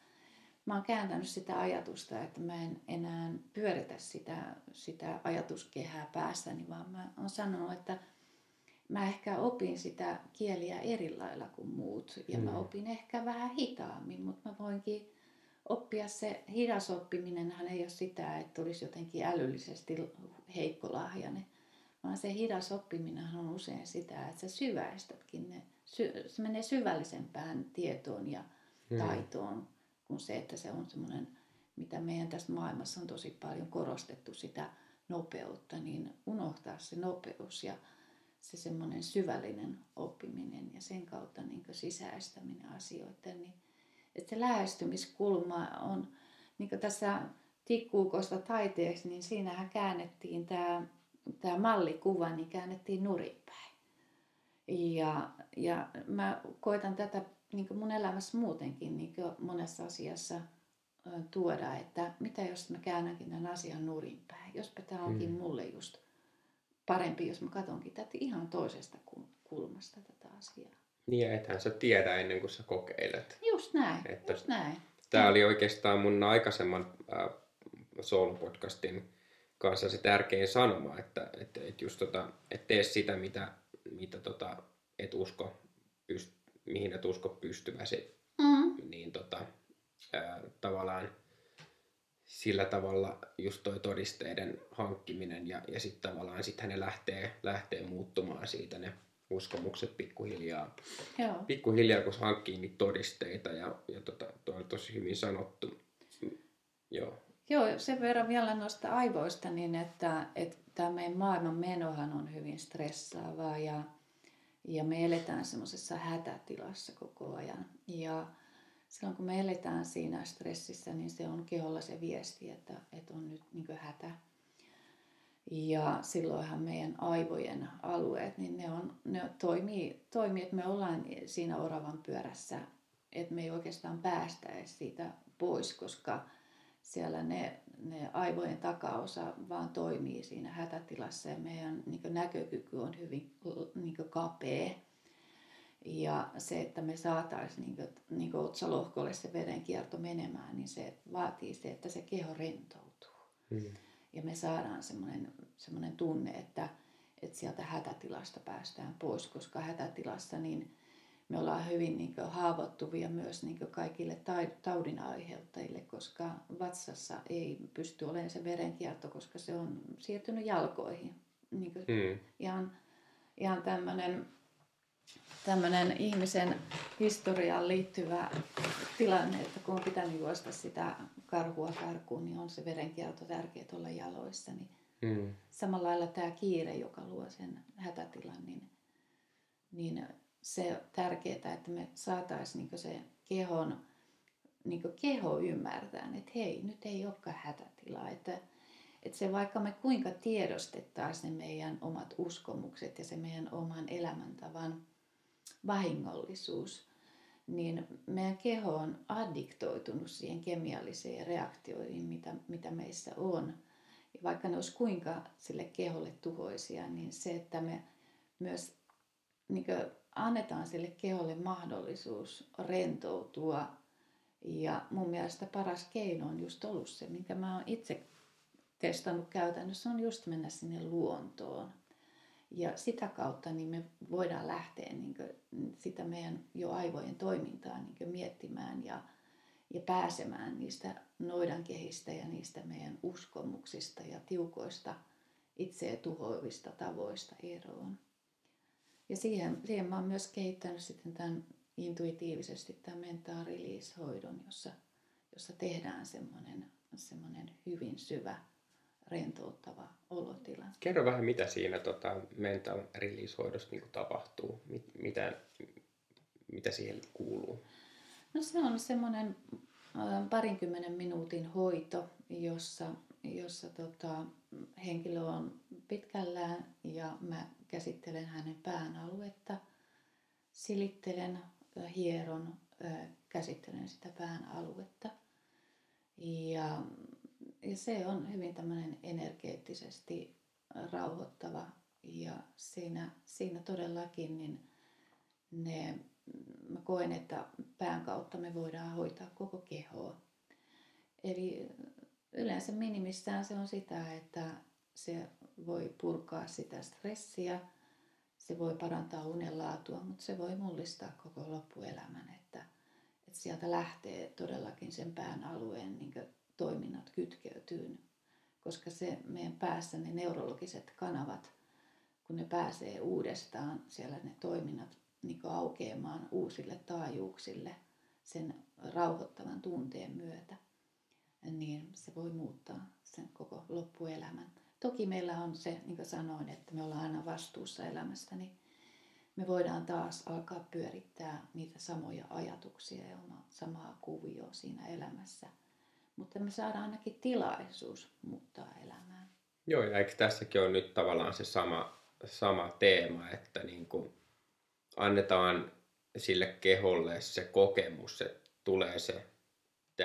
mä oon kääntänyt sitä ajatusta, että mä en enää pyöritä sitä, sitä ajatuskehää päässäni, vaan mä oon sanonut, että mä ehkä opin sitä kieliä eri lailla kuin muut. Ja mm. mä opin ehkä vähän hitaammin, mutta mä voinkin oppia se hidas oppiminenhan ei ole sitä, että olisi jotenkin älyllisesti heikkolahjainen, vaan se hidas oppiminen on usein sitä, että sä syväistätkin ne, se menee syvällisempään tietoon ja mm. taitoon kuin se, että se on semmoinen, mitä meidän tässä maailmassa on tosi paljon korostettu sitä nopeutta, niin unohtaa se nopeus ja se semmoinen syvällinen oppiminen ja sen kautta niin sisäistäminen asioiden, niin että se lähestymiskulma on, niin kuin tässä tikkuukosta taiteeksi, niin siinähän käännettiin tämä, tämä mallikuva, niin käännettiin nurinpäin. Ja, ja mä koitan tätä niin mun elämässä muutenkin niin monessa asiassa tuoda, että mitä jos mä käännänkin tämän asian nurinpäin. Jospa tämä onkin mm. mulle just parempi, jos mä katsonkin tätä ihan toisesta kulmasta tätä asiaa. Niin, ja ethän sä tiedä ennen kuin sä kokeilet. Just näin, että just näin. Tämä oli oikeastaan mun aikaisemman äh, soolopodcastin kanssa se tärkein sanoma, että, että, että just tota, että tee sitä, mitä, mitä tota, et usko, pyst, mihin et usko pystyväsi. Mm. Niin tota, ää, tavallaan sillä tavalla just toi todisteiden hankkiminen ja, ja sitten tavallaan sitten ne lähtee, lähtee muuttumaan siitä ne uskomukset pikkuhiljaa. Joo. Pikkuhiljaa, kun hankkii niitä todisteita ja, ja tota, toi on tosi hyvin sanottu. Joo. Joo, sen verran vielä noista aivoista, niin että, että tämä meidän maailman menohan on hyvin stressaavaa ja, ja me eletään semmoisessa hätätilassa koko ajan. Ja silloin kun me eletään siinä stressissä, niin se on keholla se viesti, että, että on nyt niin hätä. Ja silloinhan meidän aivojen alueet, niin ne, on, ne toimii, toimii, että me ollaan siinä oravan pyörässä, että me ei oikeastaan päästäisi siitä pois, koska siellä ne, ne aivojen takaosa vaan toimii siinä hätätilassa ja meidän niin näkökyky on hyvin niin kapea. Ja se, että me saataisiin niin kuin, niin otsalohkolle se verenkierto menemään, niin se vaatii se, että se keho rentoutuu. Mm. Ja me saadaan semmoinen, semmoinen tunne, että, että sieltä hätätilasta päästään pois, koska hätätilassa niin me ollaan hyvin niin kuin, haavoittuvia myös niin kuin kaikille taudin aiheuttajille, koska vatsassa ei pysty olemaan se verenkierto, koska se on siirtynyt jalkoihin. Niin kuin, mm. Ihan, ihan tämmöinen tämmöinen ihmisen historiaan liittyvä tilanne, että kun on pitänyt juosta sitä karhua karkuun, niin on se verenkierto tärkeä olla jaloissa. Niin mm. Samalla lailla tämä kiire, joka luo sen hätätilan, niin, niin se tärkeää, että me saataisiin niin se kehon, niin keho ymmärtää, että hei, nyt ei olekaan hätätila. Että, että se vaikka me kuinka tiedostettaisiin ne meidän omat uskomukset ja se meidän oman elämäntavan vahingollisuus, niin meidän keho on addiktoitunut siihen kemialliseen reaktioihin, mitä, mitä meissä on. Ja vaikka ne olisi kuinka sille keholle tuhoisia, niin se, että me myös niin annetaan sille keholle mahdollisuus rentoutua. Ja mun mielestä paras keino on just ollut se, minkä mä oon itse testannut käytännössä, on just mennä sinne luontoon. Ja sitä kautta niin me voidaan lähteä niin sitä meidän jo aivojen toimintaa niin miettimään ja, ja pääsemään niistä noidankehistä ja niistä meidän uskomuksista ja tiukoista itseä tuhoavista tavoista eroon. Ja siihen, siihen mä oon myös kehittänyt sitten tämän intuitiivisesti tämän mental release-hoidon, jossa, jossa tehdään semmoinen, semmoinen hyvin syvä rentouttava olotila. Kerro vähän, mitä siinä tota, mental release-hoidossa niin tapahtuu, mit, mitä, mitä siihen kuuluu? No se on semmoinen parinkymmenen minuutin hoito, jossa, jossa tota, henkilö on pitkällään ja mä käsittelen hänen pään aluetta, silittelen, hieron käsittelen sitä pään aluetta. Ja, ja se on hyvin tämmöinen energeettisesti rauhoittava ja siinä, siinä todellakin niin ne, mä koen, että pään kautta me voidaan hoitaa koko kehoa. Eli yleensä minimissään se on sitä, että se voi purkaa sitä stressiä, se voi parantaa unenlaatua, mutta se voi mullistaa koko loppuelämän, että, että sieltä lähtee todellakin sen pään alueen niin toiminnat kytkeytyy, koska se meidän päässä ne neurologiset kanavat, kun ne pääsee uudestaan siellä ne toiminnat niin aukeamaan uusille taajuuksille sen rauhoittavan tunteen myötä, niin se voi muuttaa sen koko loppuelämän. Toki meillä on se, niin kuin sanoin, että me ollaan aina vastuussa elämästä, niin me voidaan taas alkaa pyörittää niitä samoja ajatuksia ja samaa kuvioa siinä elämässä. Mutta me saadaan ainakin tilaisuus muuttaa elämää. Joo, ja eikö tässäkin ole nyt tavallaan se sama, sama teema, että niin kuin annetaan sille keholle se kokemus, että tulee se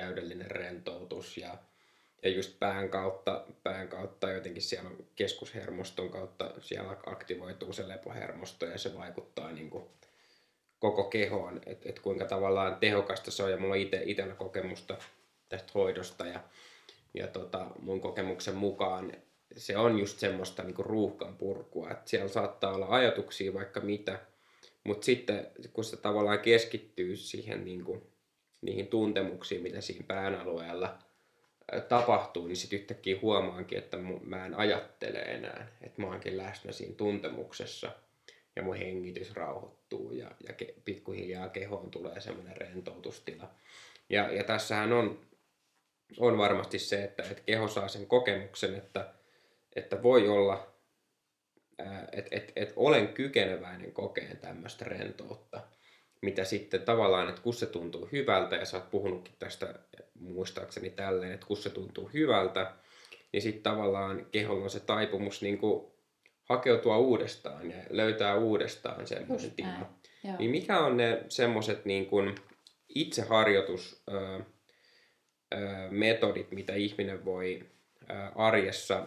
täydellinen rentoutus ja ja just pään kautta, pään kautta jotenkin siellä keskushermoston kautta siellä aktivoituu se lepohermosto ja se vaikuttaa niin kuin koko kehoon, että et kuinka tavallaan tehokasta se on. Ja mulla on itse itsellä kokemusta tästä hoidosta ja, ja tota, mun kokemuksen mukaan se on just semmoista niin kuin ruuhkan purkua, että siellä saattaa olla ajatuksia vaikka mitä, mutta sitten kun se tavallaan keskittyy siihen niin kuin, niihin tuntemuksiin, mitä siinä pään alueella – tapahtuu, niin sitten yhtäkkiä huomaankin, että mä en ajattele enää, että mä oonkin läsnä siinä tuntemuksessa ja mun hengitys rauhoittuu ja, ja ke, pikkuhiljaa kehoon tulee semmoinen rentoutustila. Ja, ja tässähän on, on varmasti se, että, että keho saa sen kokemuksen, että, että voi olla, että että että olen kykeneväinen kokeen tämmöistä rentoutta mitä sitten tavallaan, että kun se tuntuu hyvältä, ja sä oot puhunutkin tästä muistaakseni tälleen, että kun se tuntuu hyvältä, niin sitten tavallaan keholla on se taipumus niin kuin hakeutua uudestaan ja löytää uudestaan semmoisen tilan. Niin mikä on ne semmoiset niin kuin itseharjoitusmetodit, mitä ihminen voi arjessa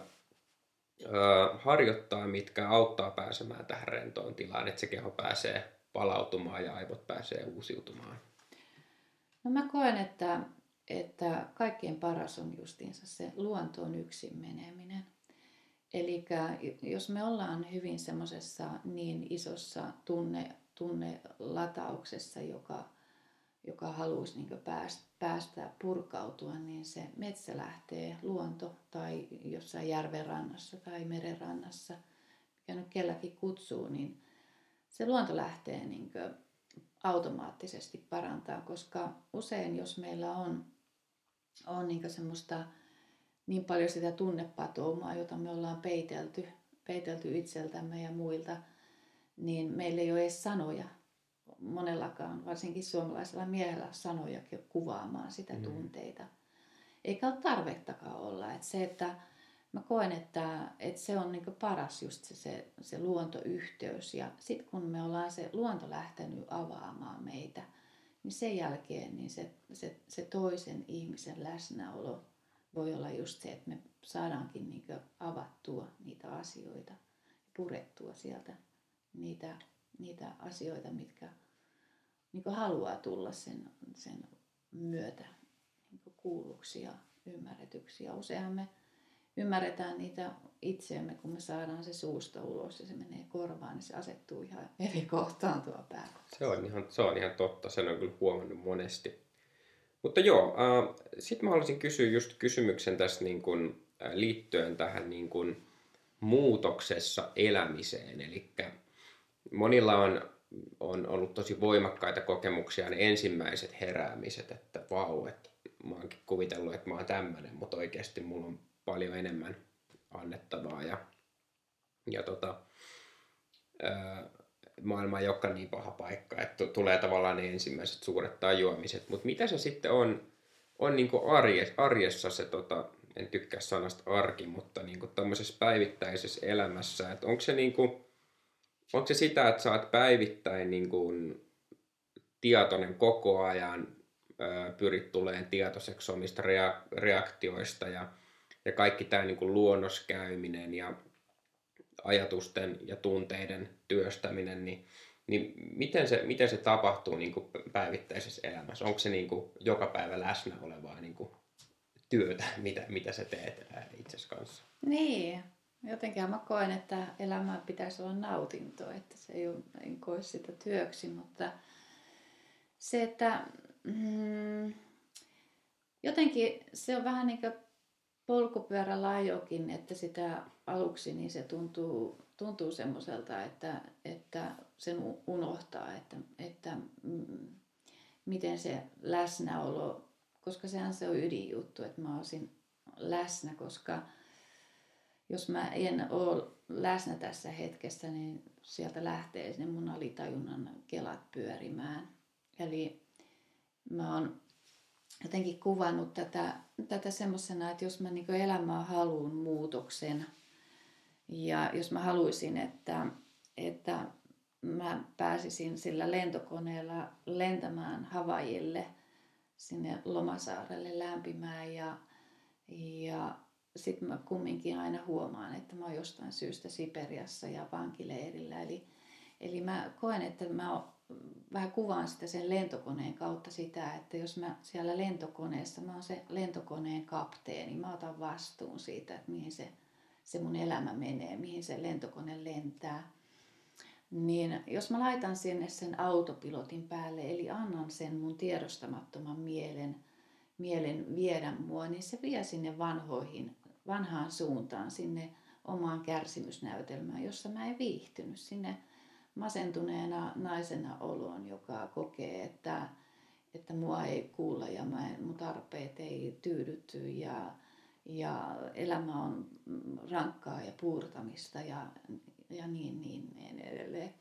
harjoittaa, mitkä auttaa pääsemään tähän rentoon tilaan, että se keho pääsee palautumaan ja aivot pääsee uusiutumaan? No mä koen, että, että kaikkein paras on justiinsa se luontoon yksin meneminen. Eli jos me ollaan hyvin semmoisessa niin isossa tunne, tunnelatauksessa, joka, joka haluaisi niin päästä, purkautua, niin se metsä lähtee luonto tai jossain järven rannassa tai meren rannassa, mikä nyt kelläkin kutsuu, niin se luonto lähtee niin automaattisesti parantaa, koska usein jos meillä on, on niin semmoista niin paljon sitä tunnepatoumaa, jota me ollaan peitelty, peitelty itseltämme ja muilta, niin meillä ei ole edes sanoja monellakaan, varsinkin suomalaisella miehellä sanoja kuvaamaan sitä mm. tunteita. Eikä ole tarvettakaan olla. Että se, että mä koen, että, että se on niin paras just se, se, se luontoyhteys. Ja sitten kun me ollaan se luonto lähtenyt avaamaan meitä, niin sen jälkeen niin se, se, se toisen ihmisen läsnäolo voi olla just se, että me saadaankin niin avattua niitä asioita, purettua sieltä niitä, niitä asioita, mitkä niin haluaa tulla sen, sen myötä niin kuulluksi ja ymmärretyksi. Ja useinhan me ymmärretään niitä itseämme, kun me saadaan se suusta ulos ja se menee korvaan, niin se asettuu ihan eri kohtaan tuo pää. Se on ihan, se on ihan totta, sen on kyllä huomannut monesti. Mutta joo, äh, sitten mä haluaisin kysyä just kysymyksen tässä niin kun, äh, liittyen tähän niin kun, muutoksessa elämiseen. Eli monilla on, on ollut tosi voimakkaita kokemuksia ne ensimmäiset heräämiset, että vau, että mä oonkin kuvitellut, että mä oon tämmöinen, mutta oikeasti mulla on paljon enemmän annettavaa ja, ja tota, ää, maailma ei olekaan niin paha paikka, että tulee tavallaan ne ensimmäiset suuret tajuamiset. Mutta mitä se sitten on, on niin kuin arjes, arjessa se, tota, en tykkää sanasta arki, mutta niin kuin päivittäisessä elämässä, että onko se, niin kuin, onko se sitä, että oot päivittäin niin kuin tietoinen koko ajan, pyrit tulemaan tietoiseksi omista reaktioista ja, ja kaikki tämä niin kuin luonnoskäyminen ja ajatusten ja tunteiden työstäminen, niin, niin miten, se, miten se tapahtuu niin kuin päivittäisessä elämässä? Onko se niin kuin joka päivä läsnä olevaa niin kuin työtä, mitä, mitä sä teet itsesi kanssa? Niin, jotenkin mä koen, että elämä pitäisi olla nautinto, että se ei, ole, ei koe sitä työksi, mutta se, että mm, jotenkin se on vähän niin kuin polkupyörällä ajokin, että sitä aluksi niin se tuntuu, tuntuu semmoiselta, että, että sen unohtaa, että, että mm, miten se läsnäolo, koska sehän se on ydinjuttu, että mä olisin läsnä, koska jos mä en ole läsnä tässä hetkessä, niin sieltä lähtee sinne mun alitajunnan kelat pyörimään. Eli mä oon jotenkin kuvannut tätä, tätä semmoisena, että jos mä niin elämää haluan muutoksen ja jos mä haluaisin, että, että mä pääsisin sillä lentokoneella lentämään Havajille sinne Lomasaarelle lämpimään ja, ja sitten mä kumminkin aina huomaan, että mä oon jostain syystä Siperiassa ja vankileirillä. Eli, eli mä koen, että mä vähän kuvaan sitä sen lentokoneen kautta sitä, että jos mä siellä lentokoneessa, mä oon se lentokoneen kapteeni, mä otan vastuun siitä, että mihin se, se mun elämä menee, mihin se lentokone lentää. Niin jos mä laitan sinne sen autopilotin päälle, eli annan sen mun tiedostamattoman mielen, mielen viedä mua, niin se vie sinne vanhoihin, vanhaan suuntaan, sinne omaan kärsimysnäytelmään, jossa mä en viihtynyt, sinne masentuneena naisena oloon, joka kokee, että, että mua ei kuulla ja mä en, mun tarpeet ei tyydytty ja, ja elämä on rankkaa ja puurtamista ja, ja niin, niin, niin edelleen.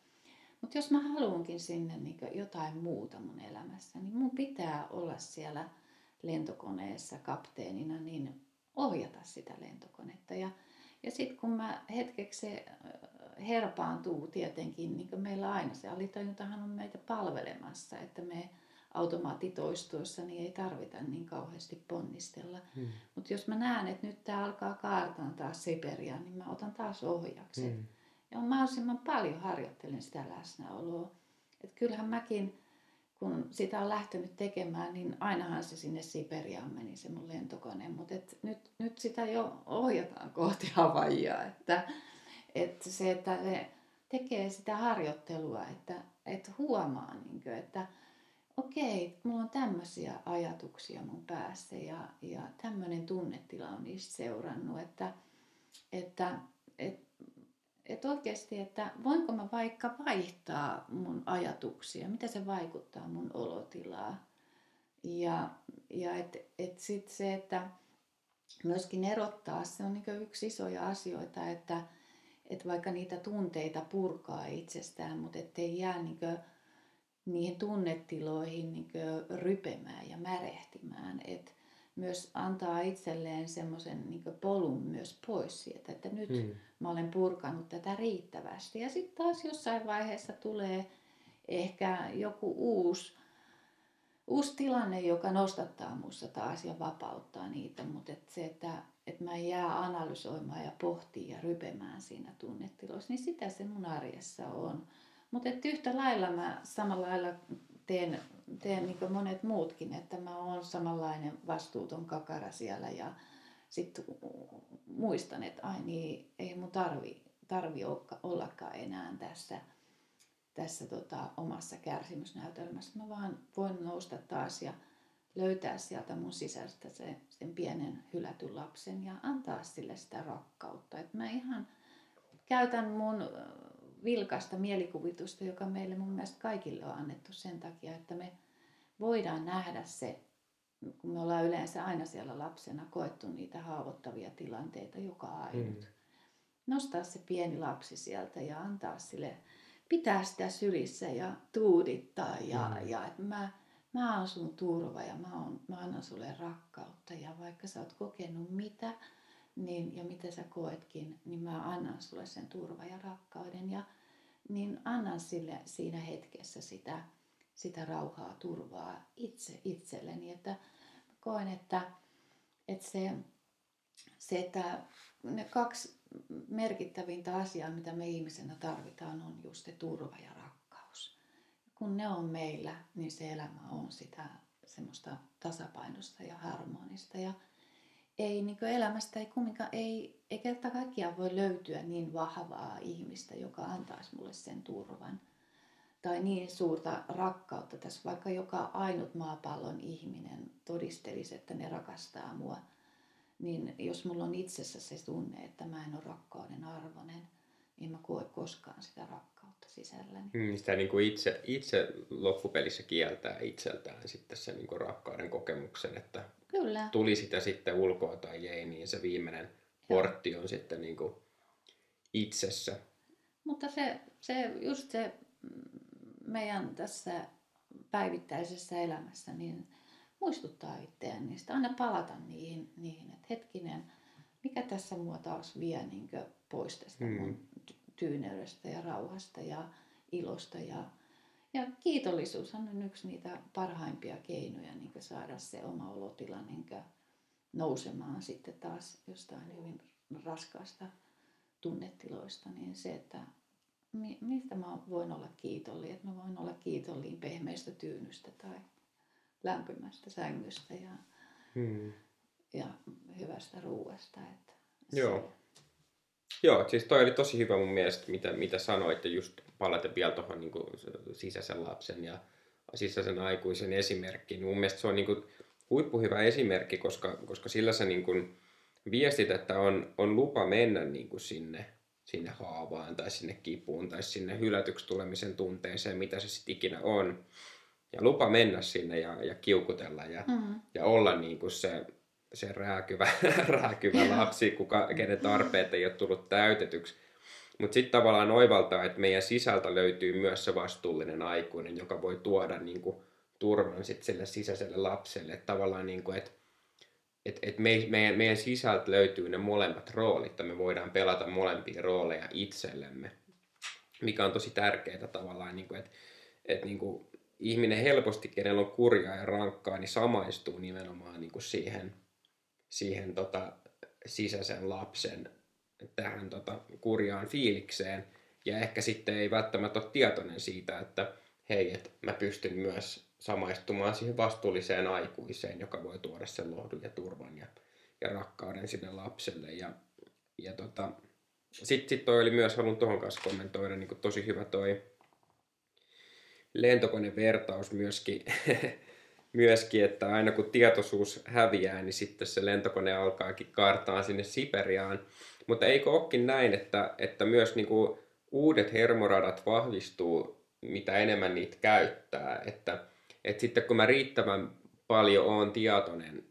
Mutta jos mä haluankin sinne niin jotain muuta mun elämässä, niin mun pitää olla siellä lentokoneessa kapteenina, niin ohjata sitä lentokonetta. Ja, ja sitten kun mä hetkeksi herpaantuu tietenkin, niin kuin meillä aina se alitajuntahan on meitä palvelemassa, että me automaattitoistuessa niin ei tarvita niin kauheasti ponnistella. Hmm. Mutta jos mä näen, että nyt tämä alkaa kaartaan taas Siperiaan, niin mä otan taas ohjaksen. Hmm. Ja mahdollisimman paljon harjoittelen sitä läsnäoloa. Et kyllähän mäkin, kun sitä on lähtenyt tekemään, niin ainahan se sinne Siperiaan meni se mun lentokone. Mutta nyt, nyt sitä jo ohjataan kohti Havajia. Että että se, että se tekee sitä harjoittelua, että, että huomaa, niin kuin, että okei, mulla on tämmöisiä ajatuksia mun päässä ja, ja tämmöinen tunnetila on niistä seurannut, että, että et, et oikeasti, että voinko mä vaikka vaihtaa mun ajatuksia, mitä se vaikuttaa mun olotilaa. Ja, ja että et sitten se, että myöskin erottaa, se on niin yksi isoja asioita, että että vaikka niitä tunteita purkaa itsestään, mutta ettei jää niin niihin tunnetiloihin niin rypemään ja märehtimään. Et myös antaa itselleen semmoisen niin polun myös pois sieltä, että nyt hmm. mä olen purkanut tätä riittävästi. Ja sitten taas jossain vaiheessa tulee ehkä joku uusi, uusi tilanne, joka nostattaa musta taas ja vapauttaa niitä. Mutta et se, että että mä en jää analysoimaan ja pohtimaan ja rypemään siinä tunnetiloissa, niin sitä se mun arjessa on. Mutta yhtä lailla mä samalla lailla teen, teen niin kuin monet muutkin, että mä oon samanlainen vastuuton kakara siellä ja sitten muistan, että ai niin, ei mun tarvi, tarvi ollakaan enää tässä, tässä tota, omassa kärsimysnäytelmässä. Mä vaan voin nousta taas ja löytää sieltä mun sisästä se, sen pienen hylätyn lapsen ja antaa sille sitä rakkautta. Et mä ihan käytän mun vilkasta mielikuvitusta, joka meille mun mielestä kaikille on annettu sen takia, että me voidaan nähdä se, kun me ollaan yleensä aina siellä lapsena koettu niitä haavoittavia tilanteita joka ainut. Mm. Nostaa se pieni lapsi sieltä ja antaa sille, pitää sitä sylissä ja tuudittaa ja, mm. ja että mä mä oon sun turva ja mä, oon, mä annan sulle rakkautta ja vaikka sä oot kokenut mitä niin, ja mitä sä koetkin, niin mä annan sulle sen turva ja rakkauden ja niin annan sille siinä hetkessä sitä, sitä rauhaa, turvaa itse itselleni. Että koen, että, että se, se, että ne kaksi merkittävintä asiaa, mitä me ihmisenä tarvitaan, on just se turva ja. Kun ne on meillä, niin se elämä on sitä semmoista tasapainosta ja harmonista. Ja ei niin elämästä ei kumminkaan, ei, ei kerta kaikkiaan voi löytyä niin vahvaa ihmistä, joka antaisi mulle sen turvan. Tai niin suurta rakkautta tässä, vaikka joka ainut maapallon ihminen todistelisi, että ne rakastaa mua. Niin jos mulla on itsessä se tunne, että mä en ole rakkauden arvoinen, niin mä koe koskaan sitä rakkautta sisälläni. Mm, sitä niin kuin itse, itse loppupelissä kieltää itseltään sitten sen niin kuin rakkauden kokemuksen, että Kyllä. tuli sitä sitten ulkoa tai ei, niin se viimeinen portti on sitten niin kuin itsessä. Mutta se, se, just se meidän tässä päivittäisessä elämässä, niin muistuttaa itseään niistä, aina palata niihin, niihin että hetkinen, mikä tässä mua taas vie niin pois tästä mm. mun tyyneydestä ja rauhasta ja ilosta ja ja kiitollisuus on yksi niitä parhaimpia keinoja niin saada se oma olotila niin nousemaan sitten taas jostain hyvin raskaasta tunnetiloista, niin se, että mistä mä voin olla kiitollinen, että mä voin olla kiitollinen pehmeästä tyynystä tai lämpimästä sängystä ja, hmm. ja hyvästä ruuasta. Että Joo. Joo, siis toi oli tosi hyvä mun mielestä, mitä, mitä sanoit, ja just palata vielä tuohon niin sisäisen lapsen ja sisäisen aikuisen esimerkkiin. Mun mielestä se on niin kuin, huippuhyvä esimerkki, koska, koska sillä sä niin kuin, viestit, että on, on lupa mennä niin kuin sinne, sinne haavaan tai sinne kipuun tai sinne hylätyksi tulemisen tunteeseen, mitä se sitten ikinä on. Ja lupa mennä sinne ja, ja kiukutella ja, mm-hmm. ja olla niin kuin se se rääkyvä, rääkyvä lapsi, kuka, kenen tarpeet ei ole tullut täytetyksi. Mutta sitten tavallaan oivaltaa, että meidän sisältä löytyy myös se vastuullinen aikuinen, joka voi tuoda niinku turvan sit sille sisäiselle lapselle. Että tavallaan, niinku, että et, et me, meidän, meidän sisältä löytyy ne molemmat roolit, että me voidaan pelata molempia rooleja itsellemme. Mikä on tosi tärkeää tavallaan, niinku, että et, niinku, ihminen helposti, kenellä on kurjaa ja rankkaa, niin samaistuu nimenomaan niinku siihen – siihen tota, sisäisen lapsen tähän tota, kurjaan fiilikseen. Ja ehkä sitten ei välttämättä ole tietoinen siitä, että hei, että mä pystyn myös samaistumaan siihen vastuulliseen aikuiseen, joka voi tuoda sen lohdun ja turvan ja, ja rakkauden sinne lapselle. Ja, ja tota, sitten sit toi oli myös, haluan tuohon kanssa kommentoida, niin tosi hyvä toi lentokonevertaus myöskin myöskin, että aina kun tietoisuus häviää, niin sitten se lentokone alkaakin kaartaa sinne Siperiaan. Mutta eikö olekin näin, että, että myös niin kuin uudet hermoradat vahvistuu, mitä enemmän niitä käyttää. Että, että sitten kun mä riittävän paljon oon tietoinen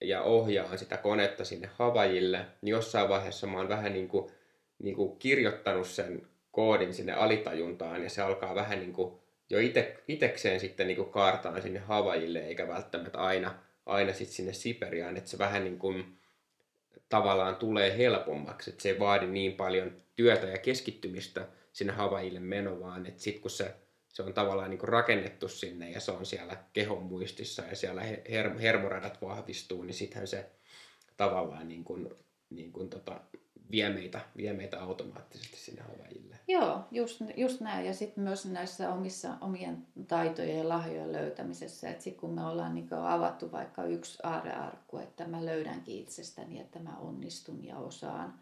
ja ohjaan sitä konetta sinne Havajille, niin jossain vaiheessa mä oon vähän niin kuin, niin kuin kirjoittanut sen koodin sinne alitajuntaan ja se alkaa vähän niin kuin jo ite, itekseen sitten niin kuin kaartaan sinne Havajille, eikä välttämättä aina, aina sitten sinne Siperiaan, että se vähän niin kuin tavallaan tulee helpommaksi, että se ei vaadi niin paljon työtä ja keskittymistä sinne Havajille meno, vaan että sitten kun se, se on tavallaan niin kuin rakennettu sinne ja se on siellä kehon muistissa ja siellä her, hermoradat vahvistuu, niin sittenhän se tavallaan niin kuin, niin kuin tota, vie meitä, vie meitä automaattisesti sinne Havaijille. Joo, just, just näin. Ja sitten myös näissä omissa, omien taitojen ja lahjojen löytämisessä. Että sitten kun me ollaan niin avattu vaikka yksi aarearkku, että mä löydänkin itsestäni, että mä onnistun ja osaan,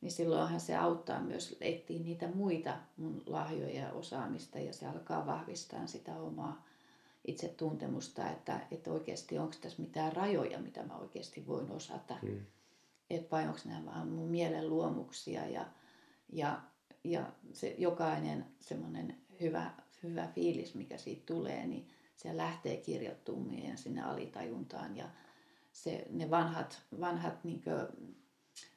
niin silloinhan se auttaa myös etsiä niitä muita mun lahjoja ja osaamista ja se alkaa vahvistaa sitä omaa itsetuntemusta, että, että oikeasti onko tässä mitään rajoja, mitä mä oikeasti voin osata. Hmm että vai onko nämä vaan mun mielen luomuksia ja, ja, ja se jokainen semmoinen hyvä, hyvä fiilis, mikä siitä tulee, niin se lähtee kirjoittumaan sinne alitajuntaan ja se, ne vanhat, vanhat niin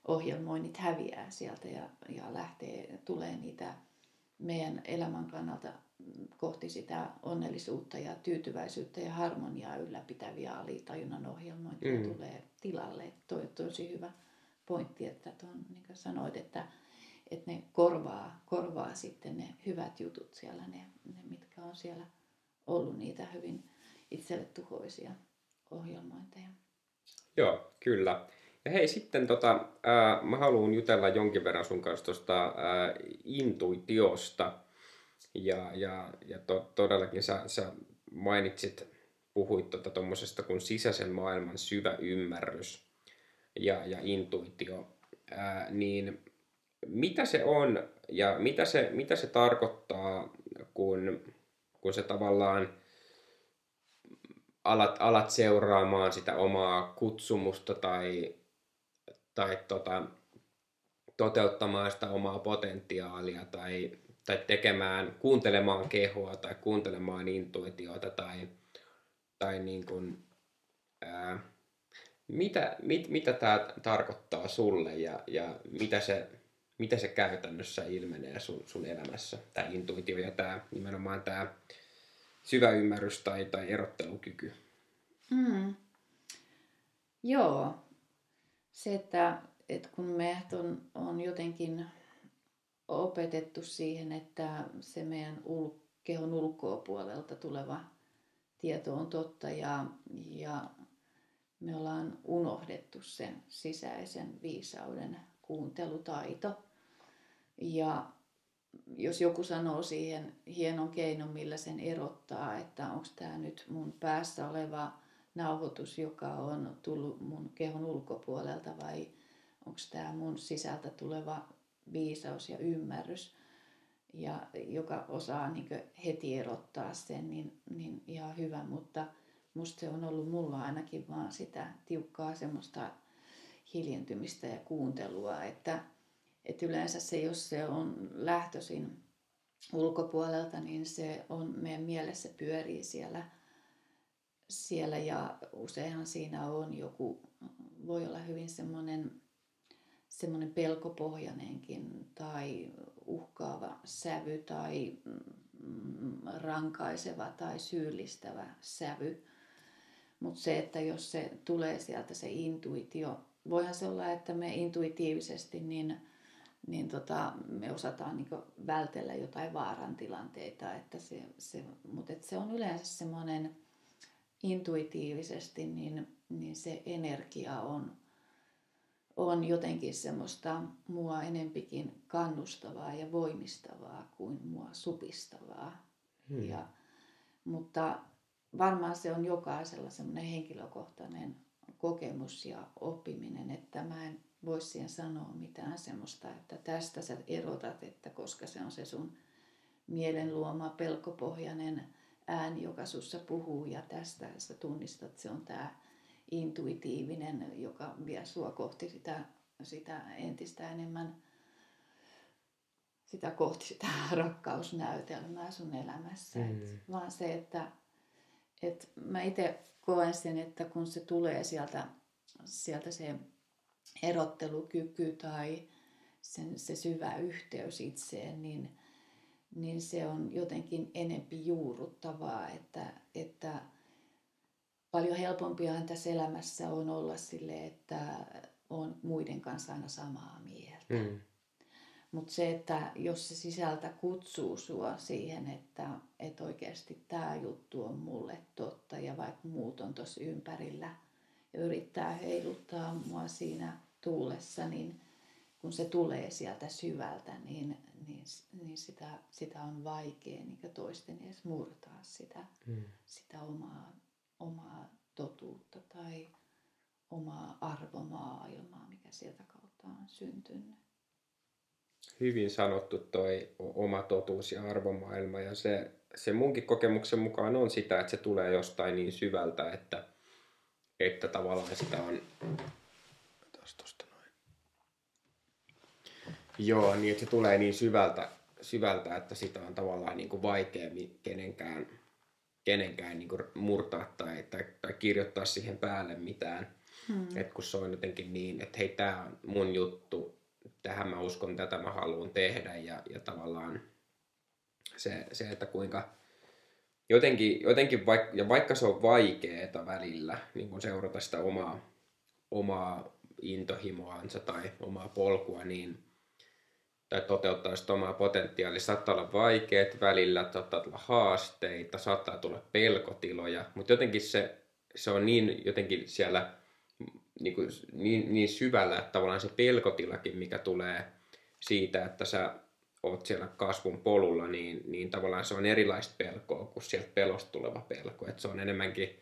ohjelmoinnit häviää sieltä ja, ja lähtee, tulee niitä meidän elämän kannalta kohti sitä onnellisuutta ja tyytyväisyyttä ja harmoniaa ylläpitäviä alitajunnan ohjelmointia mm. tulee tilalle. Toi on tosi hyvä pointti, että tuon, niin kuin sanoit, että, että ne korvaa, korvaa sitten ne hyvät jutut siellä, ne, ne mitkä on siellä ollut niitä hyvin itselle tuhoisia ohjelmointeja. Joo, kyllä. Ja hei, sitten tota, ää, mä haluan jutella jonkin verran sun kanssa tuosta intuitiosta. Ja, ja, ja to, todellakin sä, sä mainitsit, puhuit tuommoisesta tota, kuin sisäisen maailman syvä ymmärrys ja, ja intuitio. Ää, niin mitä se on ja mitä se, mitä se tarkoittaa, kun, kun se tavallaan alat, alat seuraamaan sitä omaa kutsumusta tai, tai tota, toteuttamaan sitä omaa potentiaalia tai, tai tekemään, kuuntelemaan kehoa tai kuuntelemaan intuitiota tai, tai niin kuin, ää, mitä, mit, mitä tämä tarkoittaa sulle ja, ja mitä, se, mitä se käytännössä ilmenee sun, sun elämässä, tämä intuitio ja tämä nimenomaan tämä syvä ymmärrys tai, tai erottelukyky? Mm. Joo. Se, että, että kun me on, on jotenkin opetettu siihen, että se meidän ul- kehon ulkopuolelta tuleva tieto on totta ja, ja me ollaan unohdettu sen sisäisen viisauden kuuntelutaito. Ja jos joku sanoo siihen hienon keinon, millä sen erottaa, että onko tämä nyt mun päässä oleva nauhoitus, joka on tullut mun kehon ulkopuolelta vai onko tämä mun sisältä tuleva viisaus ja ymmärrys, ja joka osaa niin heti erottaa sen, niin, niin ihan hyvä, mutta musta se on ollut mulla ainakin vaan sitä tiukkaa semmoista hiljentymistä ja kuuntelua, että, että yleensä se, jos se on lähtöisin ulkopuolelta, niin se on meidän mielessä pyörii siellä, siellä ja useinhan siinä on joku, voi olla hyvin semmoinen semmoinen pelkopohjainenkin tai uhkaava sävy tai mm, rankaiseva tai syyllistävä sävy. Mutta se, että jos se tulee sieltä se intuitio, voihan se olla, että me intuitiivisesti niin, niin tota, me osataan niin vältellä jotain vaaran tilanteita, että se, se, mutta et se on yleensä semmoinen intuitiivisesti, niin, niin se energia on, on jotenkin semmoista mua enempikin kannustavaa ja voimistavaa kuin mua supistavaa. Hmm. Ja, mutta varmaan se on jokaisella semmoinen henkilökohtainen kokemus ja oppiminen, että mä en voi siihen sanoa mitään semmoista, että tästä sä erotat, että koska se on se sun mielen luoma pelkopohjainen ääni, joka sussa puhuu ja tästä sä tunnistat, että se on tämä intuitiivinen, joka vie sua kohti sitä, sitä entistä enemmän sitä kohti sitä rakkausnäytelmää sun elämässä. Mm. Et vaan se, että et mä itse koen sen, että kun se tulee sieltä, sieltä se erottelukyky tai sen, se syvä yhteys itseen, niin, niin se on jotenkin enempi juuruttavaa, että, että paljon helpompia tässä elämässä on olla sille, että on muiden kanssa aina samaa mieltä. Mm. Mutta se, että jos se sisältä kutsuu sua siihen, että, että oikeasti tämä juttu on mulle totta ja vaikka muut on tuossa ympärillä ja yrittää heiluttaa mua siinä tuulessa, niin kun se tulee sieltä syvältä, niin, niin, niin sitä, sitä on vaikea niin toisten edes murtaa sitä, mm. sitä omaa omaa totuutta tai omaa arvomaailmaa, mikä sieltä kautta on syntynyt. Hyvin sanottu toi oma totuus ja arvomaailma ja se, se munkin kokemuksen mukaan on sitä, että se tulee jostain niin syvältä, että, että tavallaan sitä on... Tosta noin. Joo, niin että se tulee niin syvältä, syvältä että sitä on tavallaan niin kuin vaikea kenenkään kenenkään niin kuin murtaa tai, tai, tai kirjoittaa siihen päälle mitään. Hmm. Et kun se on jotenkin niin, että hei, tämä on mun juttu, tähän mä uskon, tätä mä haluan tehdä ja, ja tavallaan se, se, että kuinka jotenkin, jotenkin vaikka, ja vaikka se on vaikeaa välillä niin kun seurata sitä omaa, omaa intohimoansa tai omaa polkua, niin, tai toteuttaa sitä omaa potentiaalia. Saattaa olla vaikeat välillä, saattaa tulla haasteita, saattaa tulla pelkotiloja, mutta jotenkin se, se on niin jotenkin siellä niin, kuin, niin, niin syvällä, että tavallaan se pelkotilakin, mikä tulee siitä, että sä oot siellä kasvun polulla, niin, niin tavallaan se on erilaista pelkoa kuin sieltä pelosta tuleva pelko. Et se on enemmänkin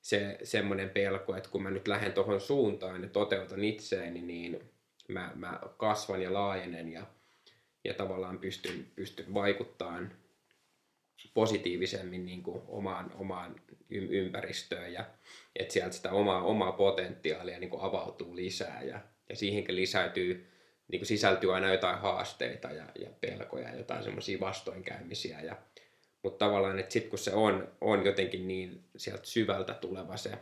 se semmoinen pelko, että kun mä nyt lähden tuohon suuntaan ja toteutan itseäni, niin mä, mä kasvan ja laajenen ja, ja tavallaan pystyn, pystyn vaikuttamaan positiivisemmin niin kuin omaan, omaan ympäristöön ja että sieltä sitä omaa, omaa potentiaalia niin kuin avautuu lisää ja, ja siihenkin lisäytyy, niin kuin sisältyy aina jotain haasteita ja, ja pelkoja, jotain semmoisia vastoinkäymisiä ja, mutta tavallaan, että sitten kun se on, on jotenkin niin sieltä syvältä tuleva se,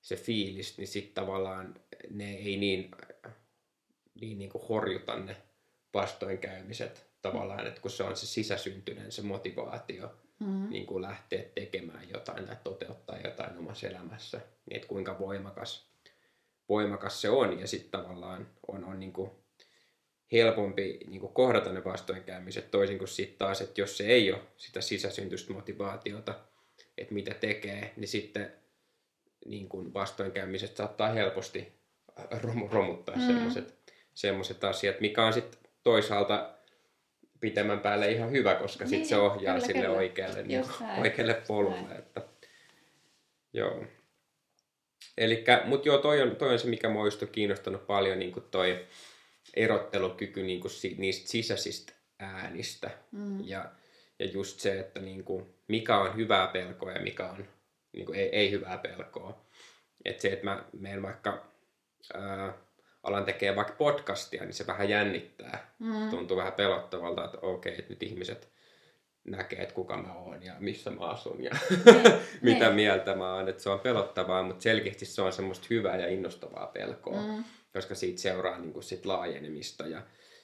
se fiilis, niin sitten tavallaan ne ei niin, niin, niin kuin horjuta ne vastoinkäymiset tavallaan, että kun se on se sisäsyntyinen se motivaatio mm-hmm. niin kuin lähteä tekemään jotain tai toteuttaa jotain omassa elämässä, niin että kuinka voimakas, voimakas se on ja sitten tavallaan on, on niin kuin helpompi niin kuin kohdata ne vastoinkäymiset toisin kuin sitten taas, että jos se ei ole sitä sisäsyntyistä motivaatiota, että mitä tekee, niin sitten niin kuin vastoinkäymiset saattaa helposti rom- romuttaa mm. sellaiset, sellaiset asiat, mikä on sitten toisaalta pitemmän päälle ihan hyvä, koska sitten se niin, ohjaa kyllä, sille kyllä. oikealle, niin oikealle polulle. Että, joo. Elikkä, mut joo, toi on, toi on se, mikä mua on kiinnostanut paljon, niin kuin toi erottelukyky niin kuin si, niistä sisäisistä äänistä. Mm. Ja, ja just se, että niin kuin, mikä on hyvää pelkoa ja mikä on niin kuin, ei, ei hyvää pelkoa. Että se, että mä menen vaikka ää, alan tekee vaikka podcastia, niin se vähän jännittää. Mm. Tuntuu vähän pelottavalta, että okei, että nyt ihmiset näkee, että kuka mä oon ja missä mä asun ja niin, mitä niin. mieltä mä oon. Että se on pelottavaa, mutta selkeästi se on semmoista hyvää ja innostavaa pelkoa, mm. koska siitä seuraa niin kuin sit laajenemista ja,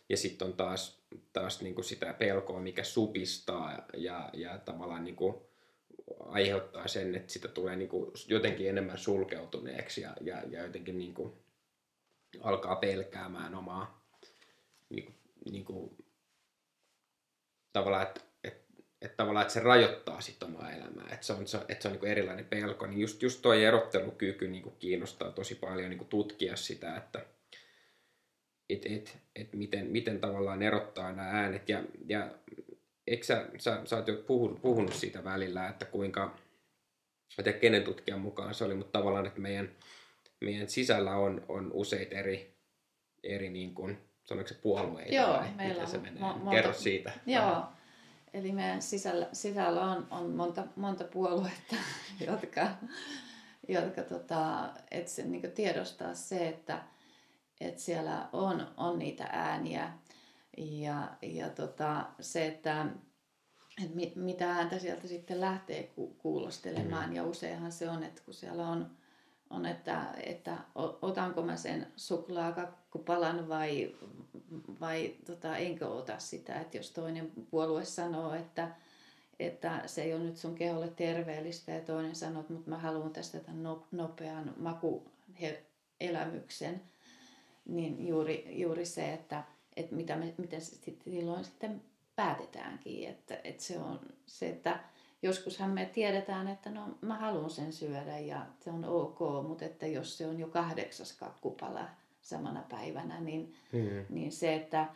ja sitten on taas, taas niin kuin sitä pelkoa, mikä supistaa ja, ja tavallaan niin kuin aiheuttaa sen, että sitä tulee niin kuin jotenkin enemmän sulkeutuneeksi ja, ja, ja jotenkin niin kuin alkaa pelkäämään omaa niin kuin, niin kuin, tavallaan, että että tavallaan että se rajoittaa sitten omaa elämää, että se on, se, että se on niin kuin erilainen pelko, niin just, just toi erottelukyky niin kuin kiinnostaa tosi paljon niin kuin tutkia sitä, että et, et, et miten, miten tavallaan erottaa nämä äänet ja, ja eikö sä, sä, sä oot jo puhunut, puhunut siitä välillä, että kuinka, mä tiedän kenen tutkijan mukaan se oli, mutta tavallaan, että meidän, meidän sisällä on, on useita eri, eri niin kuin, sanoiko se puolueita Joo, vai meillä se on menee? Monta, Kerro siitä. Joo, eli meidän sisällä, sisällä on, on monta, monta puoluetta, jotka, jotka tota, että se niin tiedostaa se, että, että siellä on, on niitä ääniä ja, ja tota, se, että että mit, mitä ääntä sieltä sitten lähtee ku, kuulostelemaan. Mm. Ja useinhan se on, että kun siellä on on, että, että otanko mä sen suklaakakkupalan vai, vai tota, enkö ota sitä. Että jos toinen puolue sanoo, että, että se ei ole nyt sun keholle terveellistä ja toinen sanoo, että mutta mä haluan tästä tämän no, nopean makuelämyksen, niin juuri, juuri se, että, että mitä me, miten se silloin sitten päätetäänkin. Että, että se on se, että joskushan me tiedetään, että no mä haluan sen syödä ja se on ok, mutta että jos se on jo kahdeksas kakkupala samana päivänä, niin, mm. niin se, että,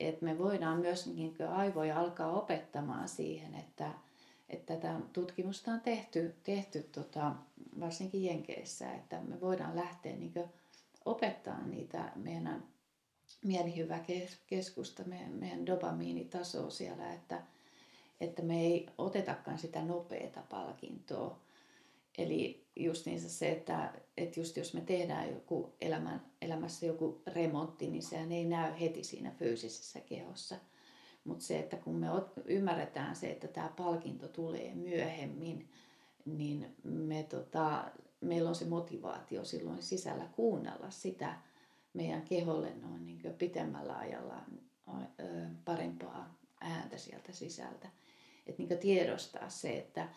että me voidaan myös niin aivoja alkaa opettamaan siihen, että, että tätä tutkimusta on tehty, tehty tota, varsinkin Jenkeissä, että me voidaan lähteä niin opettaa niitä meidän mielihyväkeskusta, meidän, meidän dopamiinitasoa siellä, että, että me ei otetakaan sitä nopeata palkintoa. Eli just niin se, että, että just jos me tehdään joku elämän, elämässä joku remontti, niin sehän ei näy heti siinä fyysisessä kehossa. Mutta se, että kun me ymmärretään se, että tämä palkinto tulee myöhemmin, niin me tota, meillä on se motivaatio silloin sisällä kuunnella sitä meidän keholle noin niin pitemmällä ajalla parempaa ääntä sieltä sisältä että niin tiedostaa se, että,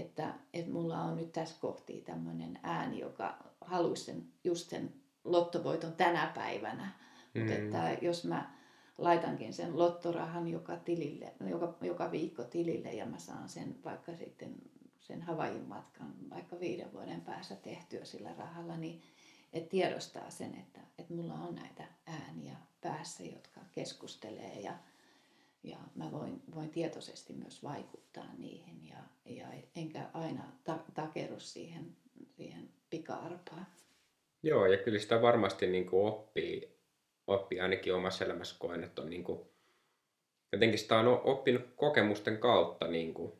että, että mulla on nyt tässä kohti tämmöinen ääni, joka haluaisi sen, just sen lottovoiton tänä päivänä. Mm. Mutta että jos mä laitankin sen lottorahan joka, tilille, joka, joka viikko tilille ja mä saan sen vaikka sitten sen Havaijin matkan vaikka viiden vuoden päässä tehtyä sillä rahalla, niin että tiedostaa sen, että, että mulla on näitä ääniä päässä, jotka keskustelee ja, ja mä voin, voin tietoisesti myös vaikuttaa niihin ja, ja enkä aina ta, takeru siihen, siihen pika-arpaan. Joo, ja kyllä sitä varmasti niin kuin oppii, oppii ainakin omassa elämässä koen, että on niin kuin, jotenkin sitä on oppinut kokemusten kautta niin kuin,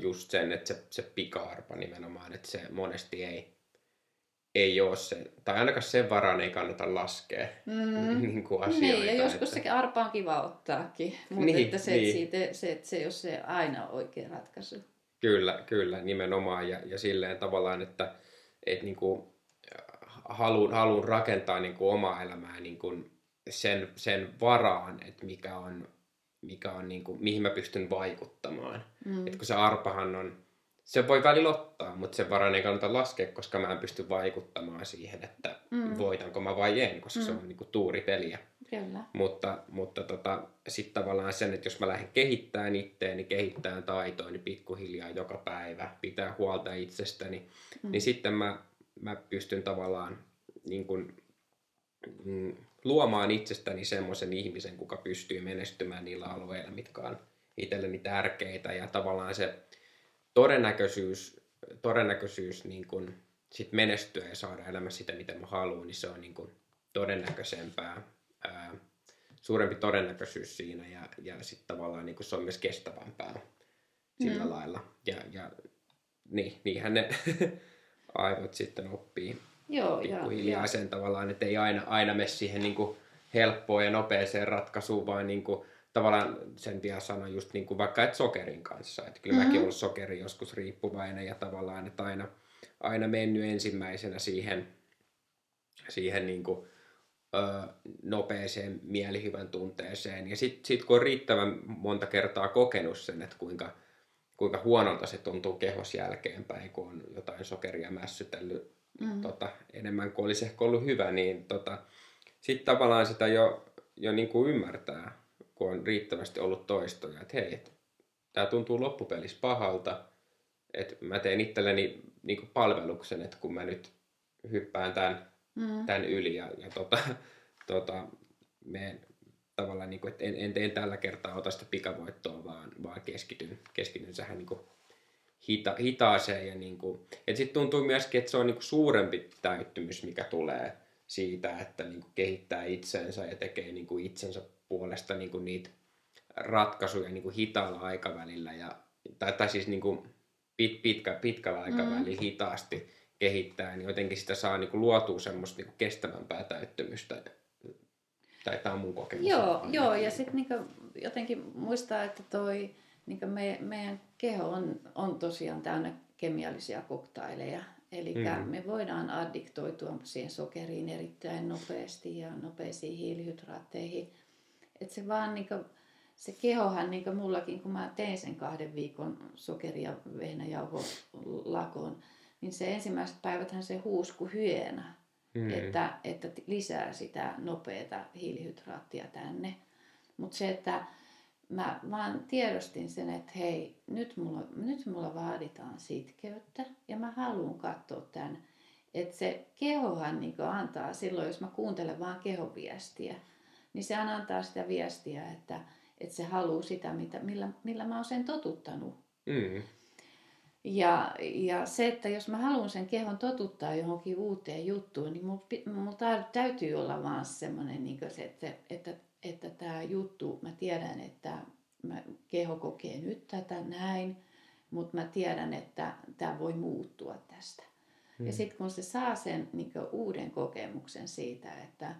just sen, että se, se pika-arpa nimenomaan, että se monesti ei, ei ole se, tai ainakaan sen varaan ei kannata laskea mm. niin kuin asioita. Niin, ja joskus että... se arpa on kiva ottaakin, mutta niin, että se, niin. siitä, se, että se ei ole se aina oikea ratkaisu. Kyllä, kyllä, nimenomaan. Ja, ja silleen tavallaan, että, että niin kuin, haluan, haluan rakentaa niin kuin omaa elämää niin kuin sen, sen varaan, että mikä on, mikä on niin kuin, mihin mä pystyn vaikuttamaan. Mm. Et kun se arpahan on, se voi välillä ottaa, mutta sen varaan ei kannata laskea, koska mä en pysty vaikuttamaan siihen, että mm. voitanko mä vai en, koska mm. se on niin kuin tuuripeliä. Kyllä. Mutta, mutta tota, sitten tavallaan sen, että jos mä lähden kehittämään itteeni, kehittämään taitoa, niin pikkuhiljaa joka päivä pitää huolta itsestäni, mm. niin sitten mä, mä pystyn tavallaan niin kuin, mm, luomaan itsestäni semmoisen ihmisen, kuka pystyy menestymään niillä alueilla, mitkä on itselleni tärkeitä. Ja tavallaan se todennäköisyys, todennäköisyys niin kuin sit menestyä ja saada elämässä sitä, mitä mä haluan, niin se on niin kuin todennäköisempää, ää, suurempi todennäköisyys siinä ja, ja sitten tavallaan niin kuin se on myös kestävämpää sillä mm. lailla. Ja, ja niin, niinhän ne aivot sitten oppii Joo, pikkuhiljaa sen tavallaan, että ei aina, aina mene siihen niin kuin helppoon ja nopeeseen ratkaisuun, vaan niin kuin, tavallaan sen vielä sanoa just niin kuin vaikka et sokerin kanssa. Että kyllä mm-hmm. mäkin olen sokeri joskus riippuvainen ja tavallaan, että aina, aina mennyt ensimmäisenä siihen, siihen niin kuin, ö, nopeeseen mielihyvän tunteeseen. Ja sitten sit kun on riittävän monta kertaa kokenut sen, että kuinka, kuinka huonolta se tuntuu kehos jälkeenpäin, kun on jotain sokeria mässytellyt mm. tota, enemmän kuin olisi ehkä ollut hyvä, niin tota, sitten tavallaan sitä jo, jo niin kuin ymmärtää, kun on riittävästi ollut toistoja, että hei, tämä tuntuu loppupelissä pahalta, että mä teen itselleni niin palveluksen, että kun mä nyt hyppään tämän, mm. tämän yli ja, ja tota, tota, meen tavallaan, niin kuin, että en, en teen tällä kertaa ota sitä pikavoittoa, vaan, vaan keskityn, keskityn sähän niin kuin hita, hitaaseen. Ja niin kuin, et sitten tuntuu myöskin, että se on niin kuin suurempi täyttymys, mikä tulee siitä, että niin kuin kehittää itseensä ja tekee niin kuin itsensä puolesta niin kuin niitä ratkaisuja niin kuin hitaalla aikavälillä. Ja, tai, tai siis niin kuin pit, pitkä, pitkällä aikavälillä mm. hitaasti kehittää, niin jotenkin sitä saa niin kuin luotua semmoista niin kuin kestävämpää täyttymystä. Tai tämä on mun kokemus. Joo, joo ja sitten niin jotenkin muistaa, että toi niin me, meidän keho on, on tosiaan täynnä kemiallisia koktaileja. Eli mm. me voidaan addiktoitua siihen sokeriin erittäin nopeasti ja nopeisiin hiilihydraatteihin. Et se vaan niin kuin, se kehohan, niin kuin mullakin, kun mä tein sen kahden viikon sokeri- ja lakon, niin se ensimmäiset päiväthän se huusku hyena, mm. että, että lisää sitä nopeata hiilihydraattia tänne. Mutta se, että mä vaan tiedostin sen, että hei, nyt mulla, nyt mulla vaaditaan sitkeyttä ja mä haluan katsoa tämän. Että se kehohan niin antaa silloin, jos mä kuuntelen vaan kehoviestiä, niin se antaa sitä viestiä, että, että se haluaa sitä, mitä, millä, millä mä oon sen totuttanut. Mm. Ja, ja se, että jos mä haluan sen kehon totuttaa johonkin uuteen juttuun, niin mulla, mulla täytyy olla vaan semmoinen, niin se, että, että että tämä juttu, mä tiedän, että mä, keho kokee nyt tätä näin, mutta mä tiedän, että tämä voi muuttua tästä. Hmm. Ja sitten kun se saa sen niin uuden kokemuksen siitä, että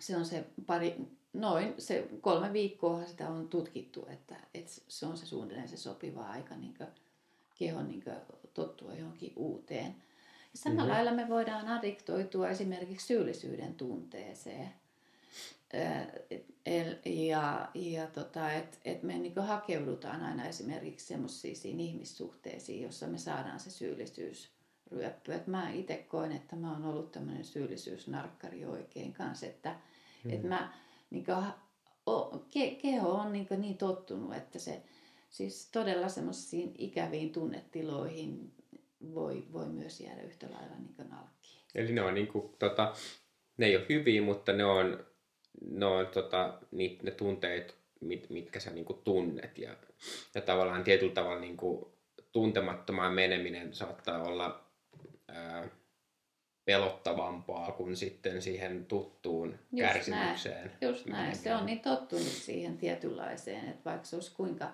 se on se pari, noin se kolme viikkoa sitä on tutkittu, että, että se on se suunnilleen se sopiva aika niin kehon niin tottua johonkin uuteen. Ja samalla hmm. lailla me voidaan addiktoitua esimerkiksi syyllisyyden tunteeseen ja, ja tota, että et me niin hakeudutaan aina esimerkiksi semmoisiin ihmissuhteisiin, jossa me saadaan se syyllisyysryöppy. Et mä itse koen, että mä oon ollut tämmöinen syyllisyysnarkkari oikein kanssa, että hmm. et mä niin o, ke, keho on niin, niin tottunut, että se siis todella semmoisiin ikäviin tunnetiloihin voi, voi myös jäädä yhtä lailla niin nalkkiin. Eli ne on niin kuin, tota, ne ei ole hyviä, mutta ne on, ne, on, tota, ni, ne tunteet, mit, mitkä sä niin kuin tunnet. Ja, ja tavallaan tietyllä tavalla niin kuin, tuntemattomaan meneminen saattaa olla ää, pelottavampaa kuin sitten siihen tuttuun Just kärsimykseen. Näin. Just näin. Se on niin tottunut siihen tietynlaiseen, että vaikka se olisi kuinka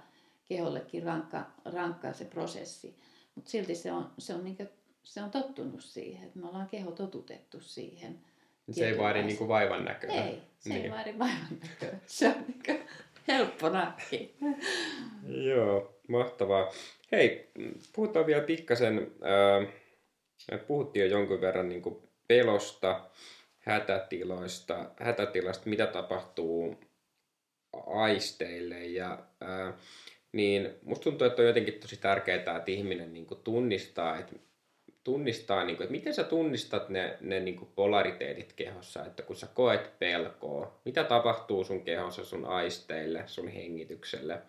kehollekin rankka, rankka se prosessi, mutta silti se on, se, on niin kuin, se on tottunut siihen, että me ollaan keho totutettu siihen. Se ei vaadi niin kuin vaivan näköä. Ei, se niin. ei vaadi vaivan näköä. Se on niin kuin helppo nakki. Joo, mahtavaa. Hei, puhutaan vielä pikkasen, äh, puhuttiin jo jonkun verran niin pelosta, hätätiloista, hätätilasta, mitä tapahtuu aisteille ja äh, niin musta tuntuu, että on jotenkin tosi tärkeää, että ihminen niin kuin tunnistaa, että tunnistaa, niin kuin, että miten sä tunnistat ne, ne niin kuin polariteetit kehossa, että kun sä koet pelkoa, mitä tapahtuu sun kehossa, sun aisteille, sun hengitykselle,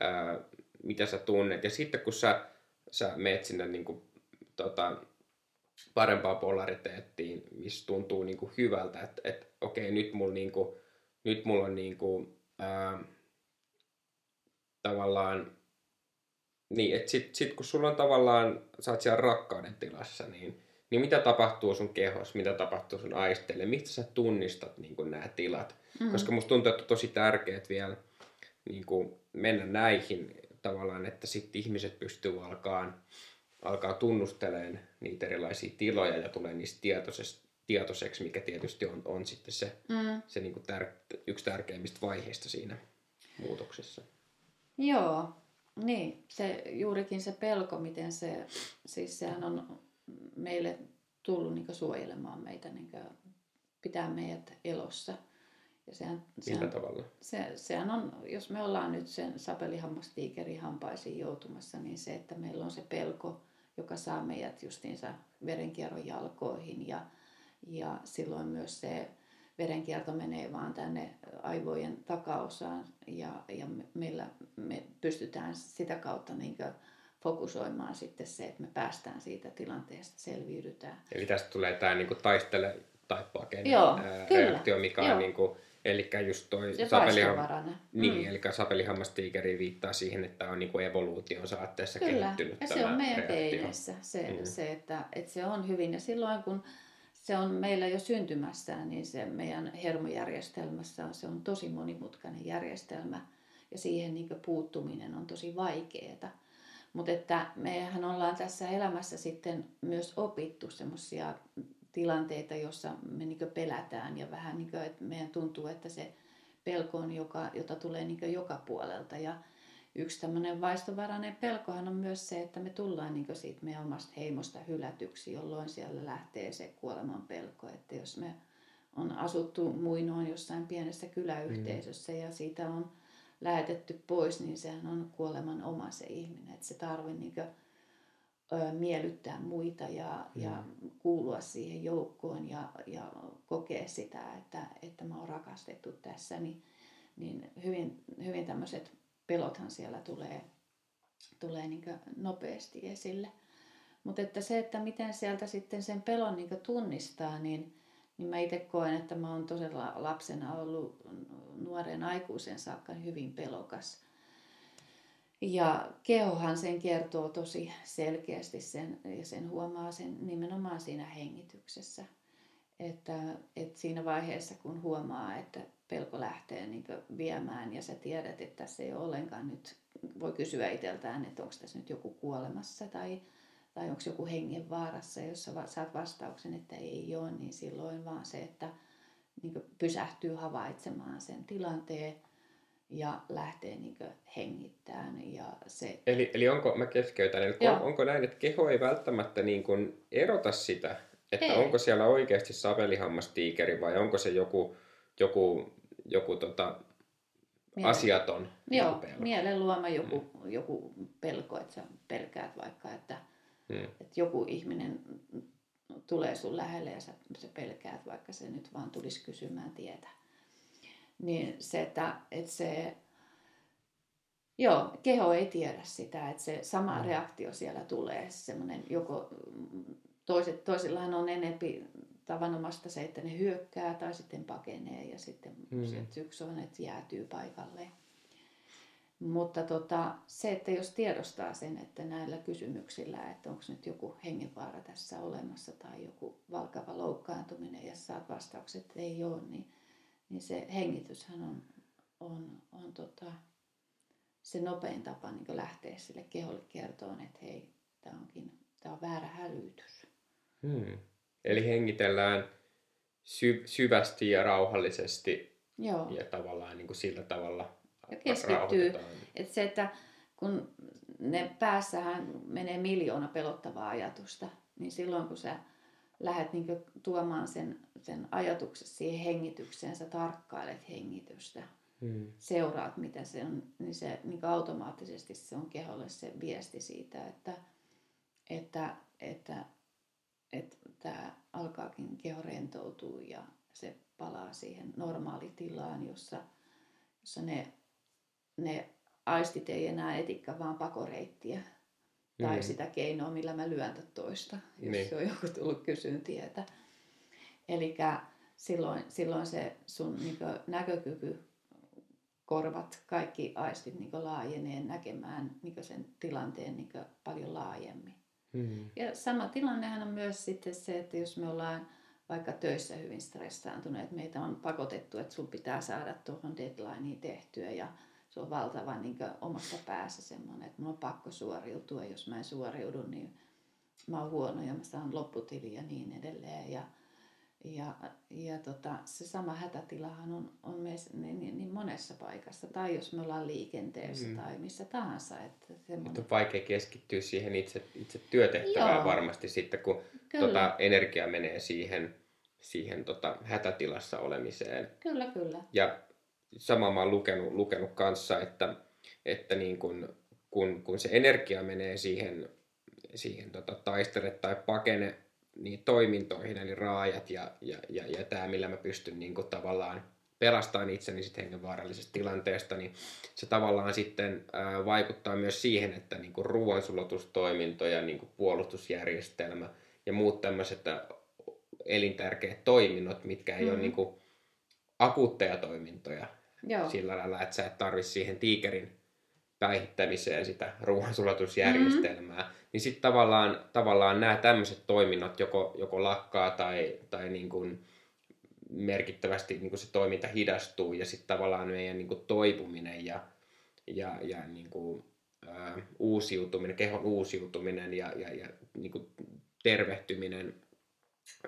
ää, mitä sä tunnet. Ja sitten kun sä, sä meet sinne niin kuin, tota, parempaan polariteettiin, missä tuntuu niin kuin hyvältä, että, että okei, nyt mulla, niin kuin, nyt mulla on niin kuin, ää, tavallaan niin, että sit, sit kun sulla on tavallaan, sä oot siellä rakkauden tilassa, niin, niin mitä tapahtuu sun kehossa, mitä tapahtuu sun aisteille, mistä sä tunnistat niin nämä tilat. Mm. Koska musta tuntuu, että on tosi tärkeää vielä niin kuin mennä näihin tavallaan, että sitten ihmiset pystyy alkaa, alkaa tunnustelemaan niitä erilaisia tiloja ja tulee niistä tietoisesta tietoiseksi, mikä tietysti on, on sitten se, mm. se niin kuin tär, yksi tärkeimmistä vaiheista siinä muutoksessa. Joo, niin, se juurikin se pelko, miten se, siis sehän on meille tullut niin suojelemaan meitä, niin pitää meidät elossa. Ja sehän, sehän, Millä tavalla? Se, sehän on, jos me ollaan nyt sen sapelihammastiikerin hampaisiin joutumassa, niin se, että meillä on se pelko, joka saa meidät justiinsa verenkierron jalkoihin ja, ja silloin myös se verenkierto menee vaan tänne aivojen takaosaan ja, ja meillä me pystytään sitä kautta niin fokusoimaan sitten se, että me päästään siitä tilanteesta, selviydytään. Eli tästä tulee tämä niin taistele tai pakene Joo, reaktio, mikä Joo. on niin kuin, eli just toi se sapeliham... niin, mm. eli sapelihammastiikeri viittaa siihen, että on niin kuin evoluution saatteessa Kyllä. kehittynyt ja se on meidän teineissä se, mm. se että, että se on hyvin. Ja silloin kun se on meillä jo syntymässään, niin se meidän hermojärjestelmässä on, se on tosi monimutkainen järjestelmä ja siihen niin puuttuminen on tosi vaikeaa. Mutta että mehän ollaan tässä elämässä sitten myös opittu semmoisia tilanteita, joissa me niin pelätään ja vähän niin kuin, että meidän tuntuu, että se pelko on, joka, jota tulee niin joka puolelta. Ja yksi tämmöinen vaistovarainen pelkohan on myös se, että me tullaan niin siitä meidän omasta heimosta hylätyksi, jolloin siellä lähtee se kuoleman pelko. Että jos me on asuttu muinoin jossain pienessä kyläyhteisössä mm. ja siitä on lähetetty pois, niin sehän on kuoleman oma se ihminen. Että se tarvii niin kuin, ö, miellyttää muita ja, mm. ja kuulua siihen joukkoon ja, ja kokea sitä, että, että mä oon rakastettu tässä. Niin, niin hyvin, hyvin tämmöiset pelothan siellä tulee, tulee niin nopeasti esille. Mutta että se, että miten sieltä sitten sen pelon niin tunnistaa, niin, niin mä itse koen, että mä oon todella lapsena ollut nuoren aikuisen saakka hyvin pelokas. Ja kehohan sen kertoo tosi selkeästi sen, ja sen huomaa sen nimenomaan siinä hengityksessä. Että, että siinä vaiheessa, kun huomaa, että pelko lähtee niin viemään ja sä tiedät, että tässä ei ole ollenkaan nyt, voi kysyä itseltään, että onko tässä nyt joku kuolemassa tai, tai onko joku hengen vaarassa. Jos sä saat vastauksen, että ei ole, niin silloin vaan se, että niin pysähtyy havaitsemaan sen tilanteen ja lähtee niin hengittämään. Ja se... eli, eli onko, mä keskeytän, eli on, onko näin, että keho ei välttämättä niin kuin erota sitä, että ei. onko siellä oikeasti sapelihammastiikeri vai onko se joku, joku, joku tota, Mielen. asiaton Joo, pelko. mielen luoma joku, mm. joku pelko, että sä pelkäät vaikka, että, mm. että joku ihminen tulee sun lähelle ja sä, sä pelkäät, vaikka se nyt vaan tulisi kysymään tietä. Niin se, että, että se, joo, keho ei tiedä sitä, että se sama mm. reaktio siellä tulee, semmoinen joko, toiset, toisillahan on enempi tavanomasta se, että ne hyökkää tai sitten pakenee ja sitten mm. se yksi on, että jäätyy paikalle. Mutta tota, se, että jos tiedostaa sen, että näillä kysymyksillä, että onko nyt joku hengenvaara tässä olemassa tai joku valkava loukkaantuminen ja saat vastaukset, että ei ole, niin, niin se hengityshän on, on, on tota, se nopein tapa niin lähteä sille keholle kertoon, että hei, tämä onkin tämä on väärä hälytys. Hmm. Eli hengitellään sy- syvästi ja rauhallisesti Joo. ja tavallaan niin kuin sillä tavalla ja keskittyy. Että se, että kun ne päässähän menee miljoona pelottavaa ajatusta, niin silloin kun sä lähdet niin tuomaan sen, sen ajatuksen siihen hengitykseen, sä tarkkailet hengitystä, hmm. seuraat mitä se on, niin se niin automaattisesti se on keholle se viesti siitä, että, että, että, että tämä alkaakin keho rentoutua ja se palaa siihen normaalitilaan, jossa, jossa ne ne aistit ei enää etikka vaan pakoreittiä. Mm. Tai sitä keinoa, millä mä lyöntä toista, jos niin. se on joku tullut kysyn tietä. Eli silloin, silloin se sun niin näkökyky, korvat, kaikki aistit niin laajenee näkemään niin sen tilanteen niin paljon laajemmin. Mm. Ja sama tilannehan on myös sitten se, että jos me ollaan vaikka töissä hyvin stressaantuneet, meitä on pakotettu, että sun pitää saada tuohon deadlineen tehtyä ja se on valtava niin omassa päässä semmoinen, että mun on pakko suoriutua. Jos mä en suoriudu, niin mä oon huono ja mä saan lopputili ja niin edelleen. Ja, ja, ja tota, se sama hätätilahan on, on meissä niin, niin, niin monessa paikassa. Tai jos me ollaan liikenteessä mm. tai missä tahansa. Että semmoinen... Mutta on vaikea keskittyä siihen itse, itse työtehtävään Joo. varmasti sitten, kun tota, energia menee siihen, siihen tota, hätätilassa olemiseen. Kyllä, kyllä. Ja sama mä oon lukenut, lukenut kanssa, että, että niin kun, kun, kun se energia menee siihen, siihen tota, taistele tai pakene niin toimintoihin, eli raajat ja, ja, ja, ja tämä, millä mä pystyn niin kuin, tavallaan pelastamaan itseni sit hengenvaarallisesta tilanteesta, niin se tavallaan sitten ää, vaikuttaa myös siihen, että niin kuin ruoansulatustoiminto ja niin kuin puolustusjärjestelmä ja muut tämmöiset elintärkeät toiminnot, mitkä ei mm-hmm. ole niin kuin akuutteja toimintoja, Joo. sillä lailla, että sä et tarvi siihen tiikerin päihittämiseen sitä ruoansulatusjärjestelmää, mm-hmm. niin sitten tavallaan, tavallaan nämä tämmöiset toiminnot joko, joko lakkaa tai, tai niin kuin merkittävästi niin kuin se toiminta hidastuu ja sitten tavallaan meidän niin kuin toipuminen ja, ja, ja niin kuin, ää, uusiutuminen, kehon uusiutuminen ja, ja, ja niin kuin tervehtyminen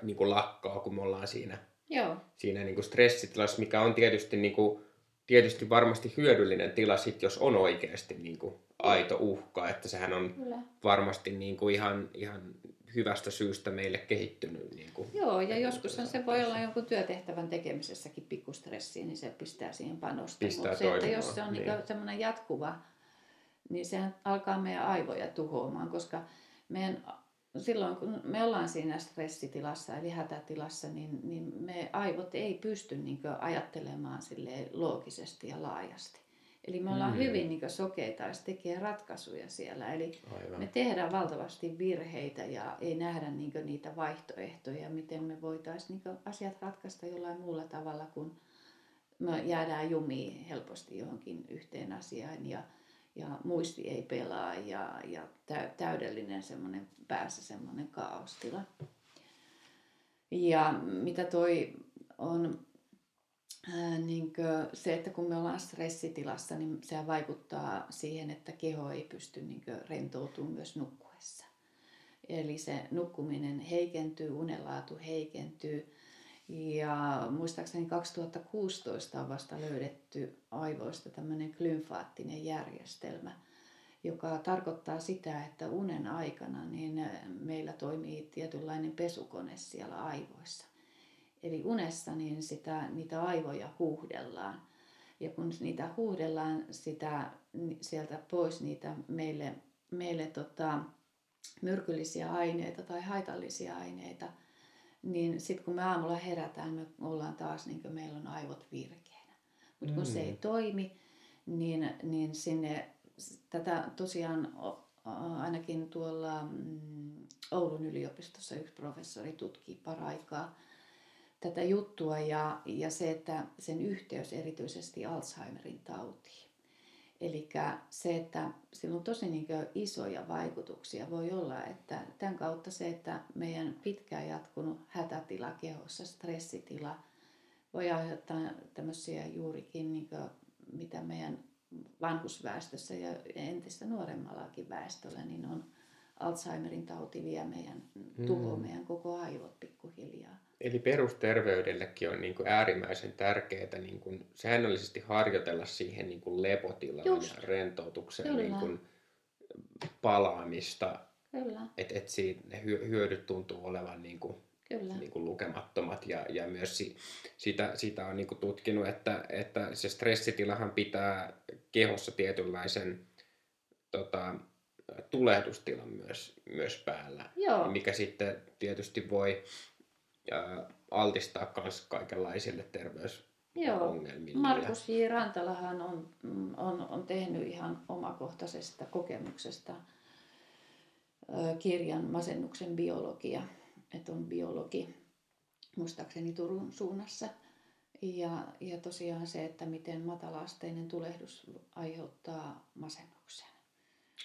niin kuin lakkaa, kun me ollaan siinä, Joo. siinä niin kuin stressitilassa, mikä on tietysti niin kuin tietysti varmasti hyödyllinen tila sit, jos on oikeasti niin kuin aito uhka, että sehän on Kyllä. varmasti niin kuin ihan, ihan hyvästä syystä meille kehittynyt. Niin kuin, Joo, ja joskus se voi olla jonkun työtehtävän tekemisessäkin pikkustressiä, niin se pistää siihen panosta. Pistää Mutta se, että jos se on niin. niin semmoinen jatkuva, niin sehän alkaa meidän aivoja tuhoamaan, koska meidän silloin kun me ollaan siinä stressitilassa eli hätätilassa, niin, niin me aivot ei pysty niin ajattelemaan sille loogisesti ja laajasti. Eli me ollaan mm. hyvin niin sokeita ja tekee ratkaisuja siellä. Eli Aivan. me tehdään valtavasti virheitä ja ei nähdä niin niitä vaihtoehtoja, miten me voitaisiin niin asiat ratkaista jollain muulla tavalla, kun me jäädään jumiin helposti johonkin yhteen asiaan. Ja, ja muisti ei pelaa ja, ja täydellinen semmoinen päässä semmoinen kaostila. Ja mitä toi on ää, niin se, että kun me ollaan stressitilassa, niin se vaikuttaa siihen, että keho ei pysty niin rentoutumaan myös nukkuessa. Eli se nukkuminen heikentyy, unenlaatu heikentyy ja muistaakseni 2016 on vasta löydetty aivoista tämmöinen glymfaattinen järjestelmä, joka tarkoittaa sitä, että unen aikana niin meillä toimii tietynlainen pesukone siellä aivoissa. Eli unessa niin sitä, niitä aivoja huuhdellaan. Ja kun niitä huuhdellaan sitä, sieltä pois niitä meille, meille tota, myrkyllisiä aineita tai haitallisia aineita – niin sitten kun me aamulla herätään, me ollaan taas niin kuin meillä on aivot virkeänä. mutta kun mm. se ei toimi, niin, niin sinne tätä tosiaan ainakin tuolla mm, Oulun yliopistossa yksi professori tutkii paraikaa tätä juttua ja, ja se, että sen yhteys erityisesti Alzheimerin tautiin. Eli se, että sillä on tosi niin isoja vaikutuksia. Voi olla, että tämän kautta se, että meidän pitkään jatkunut hätätila kehossa, stressitila, voi aiheuttaa tämmöisiä juurikin, niin kuin, mitä meidän vanhusväestössä ja entistä nuoremmallakin väestöllä, niin on Alzheimerin tauti vie meidän, mm. meidän koko aivot pikkuhiljaa. Eli perusterveydellekin on niin kuin äärimmäisen tärkeää niin kuin säännöllisesti harjoitella siihen niin kuin lepotilaan Just. ja rentoutukseen niin kuin palaamista. Että et siitä ne hyödyt tuntuu olevan niin kuin, Kyllä. Niin kuin lukemattomat ja, ja myös si, sitä, sitä on niin kuin tutkinut, että, että se stressitilahan pitää kehossa tietynlaisen tota, tulehdustilan myös, myös päällä, Joo. mikä sitten tietysti voi ää, altistaa myös kaikenlaisille terveysongelmille. Joo. Markus J. Rantalahan on, on, on tehnyt ihan omakohtaisesta kokemuksesta kirjan Masennuksen biologia, että on biologi, muistaakseni Turun suunnassa. Ja, ja tosiaan se, että miten matalaasteinen tulehdus aiheuttaa masennuksen.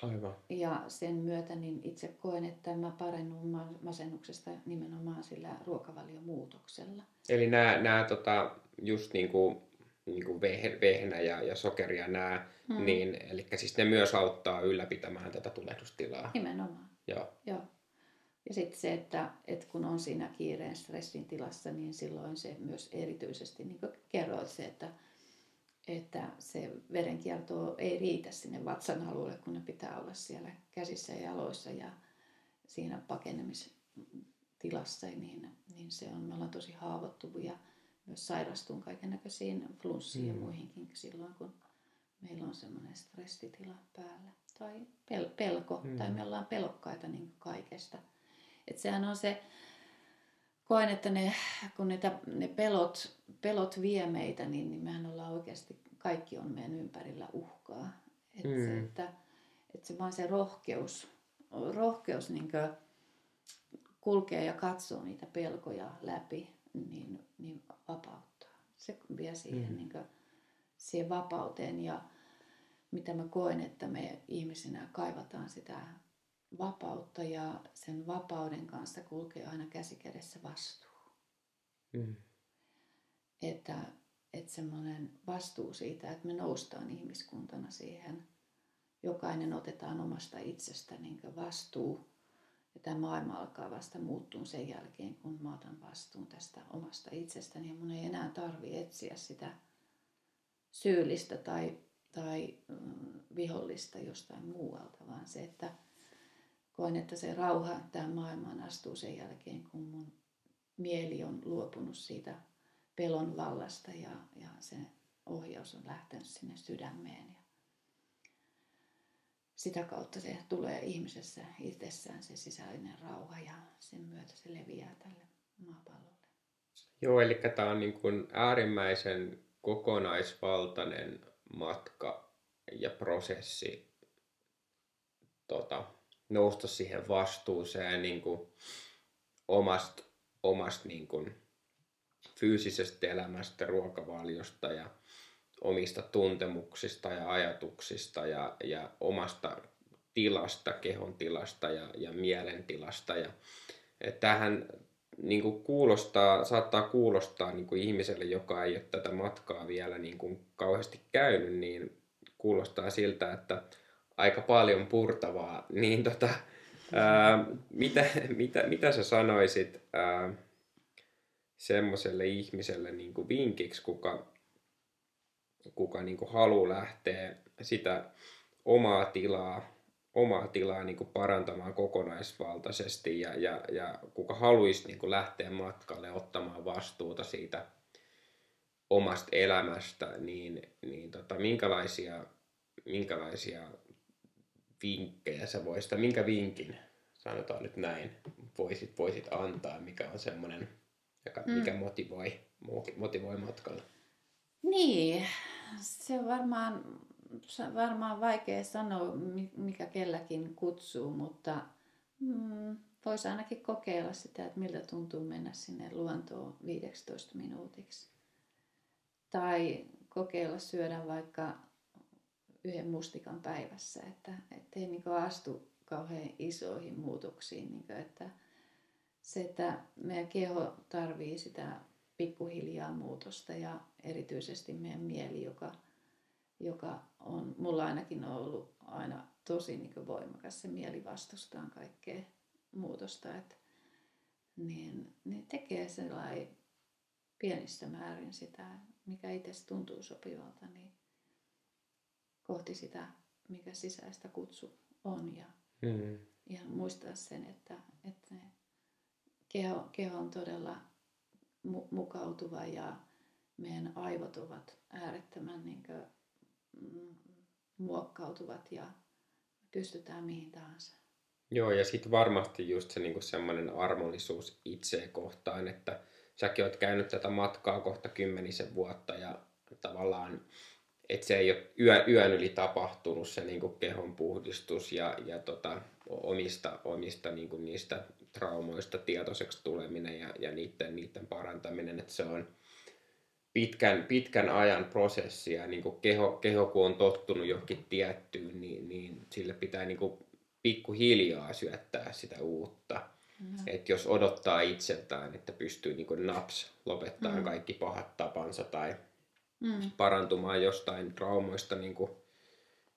Aivan. Ja sen myötä niin itse koen, että mä parennun masennuksesta nimenomaan sillä ruokavaliomuutoksella. Eli nämä, nämä tota, just niin kuin, niin kuin vehnä ja, ja sokeria nämä, hmm. niin, eli siis ne myös auttaa ylläpitämään tätä tulehdustilaa. Nimenomaan. Joo. Joo. Ja sitten se, että, että kun on siinä kiireen stressin tilassa, niin silloin se myös erityisesti, niin kuin kerroit se, että että se verenkierto ei riitä sinne vatsan alueelle, kun ne pitää olla siellä käsissä ja jaloissa ja siinä pakenemistilassa, niin, niin se on, me ollaan tosi haavoittuvia. Myös sairastun kaiken näköisiin flunssiin mm. ja muihinkin silloin, kun meillä on semmoinen stressitila päällä. Tai pel- pelko, mm. tai me ollaan pelokkaita niin kaikesta. Et sehän on se, koen, että ne, kun niitä, ne pelot, pelot vie meitä, niin, niin mehän ollaan oikeasti, kaikki on meidän ympärillä uhkaa. Et mm. se, että, että se vaan se rohkeus, rohkeus niin kulkee ja katsoo niitä pelkoja läpi, niin, niin vapauttaa. Se vie siihen, mm. niin kuin, siihen vapauteen ja mitä mä koen, että me ihmisinä kaivataan sitä vapautta ja sen vapauden kanssa kulkee aina käsi kädessä vastuu. Mm. Että, että semmoinen vastuu siitä, että me noustaan ihmiskuntana siihen. Jokainen otetaan omasta itsestä niin vastuu. Ja tämä maailma alkaa vasta muuttua sen jälkeen, kun mä otan vastuun tästä omasta itsestäni. Ja mun ei enää tarvi etsiä sitä syyllistä tai, tai mm, vihollista jostain muualta, vaan se, että koen, että se rauha tähän maailmaan astuu sen jälkeen, kun mun mieli on luopunut siitä pelon vallasta ja, ja se ohjaus on lähtenyt sinne sydämeen. Ja sitä kautta se tulee ihmisessä itsessään se sisäinen rauha ja sen myötä se leviää tälle maapallolle. Joo, eli tämä on niin kuin äärimmäisen kokonaisvaltainen matka ja prosessi tota, nousta siihen vastuuseen niin kuin omasta, omasta niin kuin fyysisestä elämästä, ruokavaliosta ja omista tuntemuksista ja ajatuksista ja, ja omasta tilasta, kehon tilasta ja, ja mielen tilasta. Ja, tähän niin kuin kuulostaa, saattaa kuulostaa niin kuin ihmiselle, joka ei ole tätä matkaa vielä niin kuin kauheasti käynyt, niin kuulostaa siltä, että aika paljon purtavaa, niin tota, ää, mitä, mitä, mitä sä sanoisit semmoiselle ihmiselle niin kuin vinkiksi, kuka, kuka niin kuin haluaa lähteä sitä omaa tilaa, omaa tilaa niin kuin parantamaan kokonaisvaltaisesti ja, ja, ja kuka haluaisi niin kuin lähteä matkalle ottamaan vastuuta siitä omasta elämästä, niin, niin tota, minkälaisia, minkälaisia vinkkejä sä voisit, minkä vinkin, sanotaan nyt näin, voisit, voisit antaa, mikä on semmoinen, joka, mm. mikä motivoi, motivoi matkalla? Niin, se on varmaan, varmaan vaikea sanoa, mikä kelläkin kutsuu, mutta mm, voisi ainakin kokeilla sitä, että miltä tuntuu mennä sinne luontoon 15 minuutiksi. Tai kokeilla syödä vaikka yhden mustikan päivässä, että ei niin astu kauhean isoihin muutoksiin. Niin kuin, että se, että meidän keho tarvii sitä pikkuhiljaa muutosta ja erityisesti meidän mieli, joka, joka on mulla ainakin ollut aina tosi niin voimakas. Se mieli vastustaa kaikkea muutosta, että, niin, niin tekee sellainen pienissä määrin sitä, mikä itse tuntuu sopivalta, niin kohti sitä, mikä sisäistä kutsu on ja, mm. ja muistaa sen, että, että keho, keho on todella mu- mukautuva ja meidän aivot ovat äärettömän niin kuin, mm, muokkautuvat ja pystytään mihin tahansa. Joo, ja sitten varmasti just se niinku semmoinen armollisuus itseä kohtaan, että säkin oot käynyt tätä matkaa kohta kymmenisen vuotta ja tavallaan, että se ei ole yö, yön yli tapahtunut se niinku kehon puhdistus ja, ja tota, omista, omista niinku niistä traumoista tietoiseksi tuleminen ja, ja niiden, niiden parantaminen, että se on pitkän, pitkän ajan prosessi ja niin keho, keho kun on tottunut johonkin tiettyyn, niin, niin sille pitää niin pikkuhiljaa syöttää sitä uutta. Mm. että jos odottaa itseltään, että pystyy niin naps lopettaa mm. kaikki pahat tapansa tai mm. parantumaan jostain traumoista niin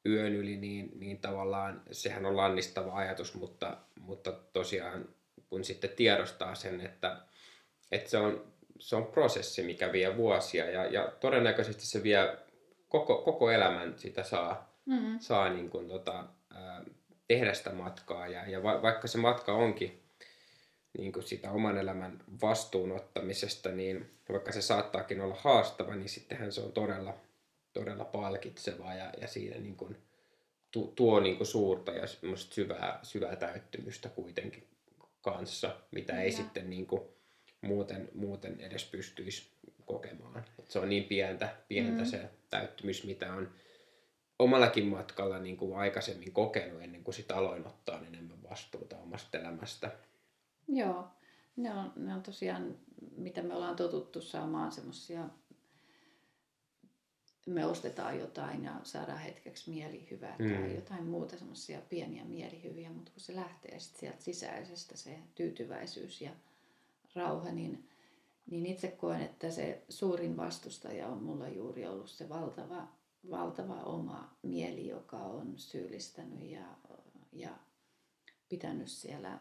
yön yli, niin, niin tavallaan sehän on lannistava ajatus, mutta, mutta tosiaan kun sitten tiedostaa sen, että, että se, on, se on prosessi, mikä vie vuosia ja, ja todennäköisesti se vie koko, koko elämän sitä saa, mm-hmm. saa niin kuin tota, ää, tehdä sitä matkaa ja, ja va, vaikka se matka onkin niin kuin sitä oman elämän vastuunottamisesta, niin vaikka se saattaakin olla haastava, niin sittenhän se on todella, todella palkitseva ja, ja siinä niin kuin, tu, tuo niin kuin suurta ja syvää, syvää täyttymystä kuitenkin kanssa, mitä ei ja. sitten niin kuin muuten, muuten edes pystyisi kokemaan. Et se on niin pientä, pientä mm. se täyttymys, mitä on omallakin matkalla niin kuin aikaisemmin kokenut ennen kuin sitä aloin ottaa enemmän vastuuta omasta elämästä. Joo, ne on, ne on tosiaan, mitä me ollaan totuttu saamaan semmoisia me ostetaan jotain ja saadaan hetkeksi mielihyvää mm. tai jotain muuta semmoisia pieniä mielihyviä, mutta kun se lähtee sit sieltä sisäisestä se tyytyväisyys ja rauha, niin, niin itse koen, että se suurin vastustaja on mulla juuri ollut se valtava, valtava oma mieli, joka on syyllistänyt ja, ja pitänyt siellä,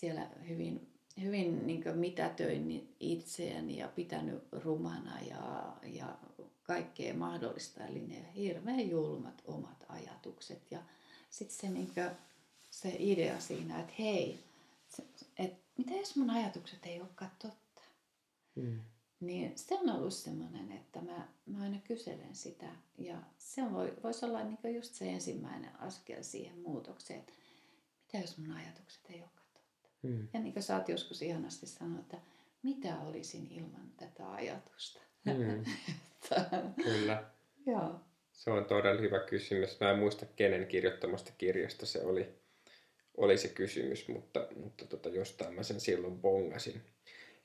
siellä hyvin hyvin niin mitätöin itseäni ja pitänyt rumana ja, ja kaikkea mahdollista. Eli ne hirveän julmat omat ajatukset. Ja sitten se, niin se idea siinä, että hei, että mitä jos mun ajatukset ei olekaan totta? Mm. Niin se on ollut semmoinen, että mä, mä aina kyselen sitä. Ja se voi, voisi olla niin just se ensimmäinen askel siihen muutokseen, että mitä jos mun ajatukset ei olekaan? Mm. Ja niin kuin sä oot joskus ihanasti sanonut, että mitä olisin ilman tätä ajatusta? Mm. Kyllä. Joo. Se on todella hyvä kysymys. Mä en muista kenen kirjoittamasta kirjasta se oli, oli se kysymys, mutta, mutta tota, jostain mä sen silloin bongasin.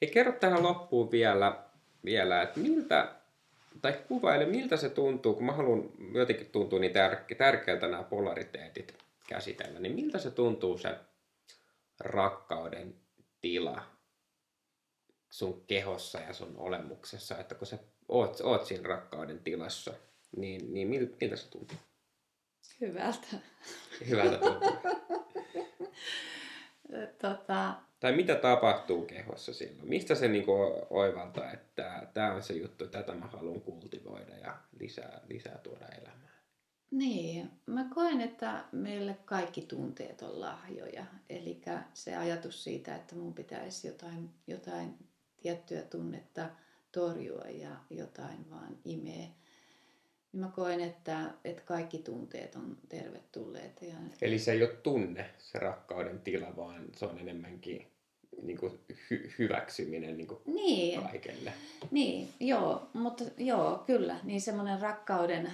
Ja kerro tähän loppuun vielä, vielä että miltä, tai kuvaile, miltä se tuntuu, kun mä haluan, jotenkin tuntuu niin tär- tärkeältä nämä polariteetit käsitellä, niin miltä se tuntuu se rakkauden tila sun kehossa ja sun olemuksessa, että kun sä oot, oot siinä rakkauden tilassa, niin, niin miltä se tuntuu? Hyvältä. Hyvältä tuntuu. tota... Tai mitä tapahtuu kehossa silloin? Mistä se niinku oivaltaa, että tämä on se juttu, tätä mä haluan kultivoida ja lisää, lisää tuoda elämään? Niin, mä koen, että meille kaikki tunteet on lahjoja. Eli se ajatus siitä, että mun pitäisi jotain, jotain tiettyä tunnetta torjua ja jotain vaan imee. Niin mä koen, että, että kaikki tunteet on tervetulleet. Ja... Eli se ei ole tunne, se rakkauden tila, vaan se on enemmänkin niin kuin hy- hyväksyminen niin kuin Niin, kaikelle. niin, joo, mutta joo, kyllä, niin semmoinen rakkauden,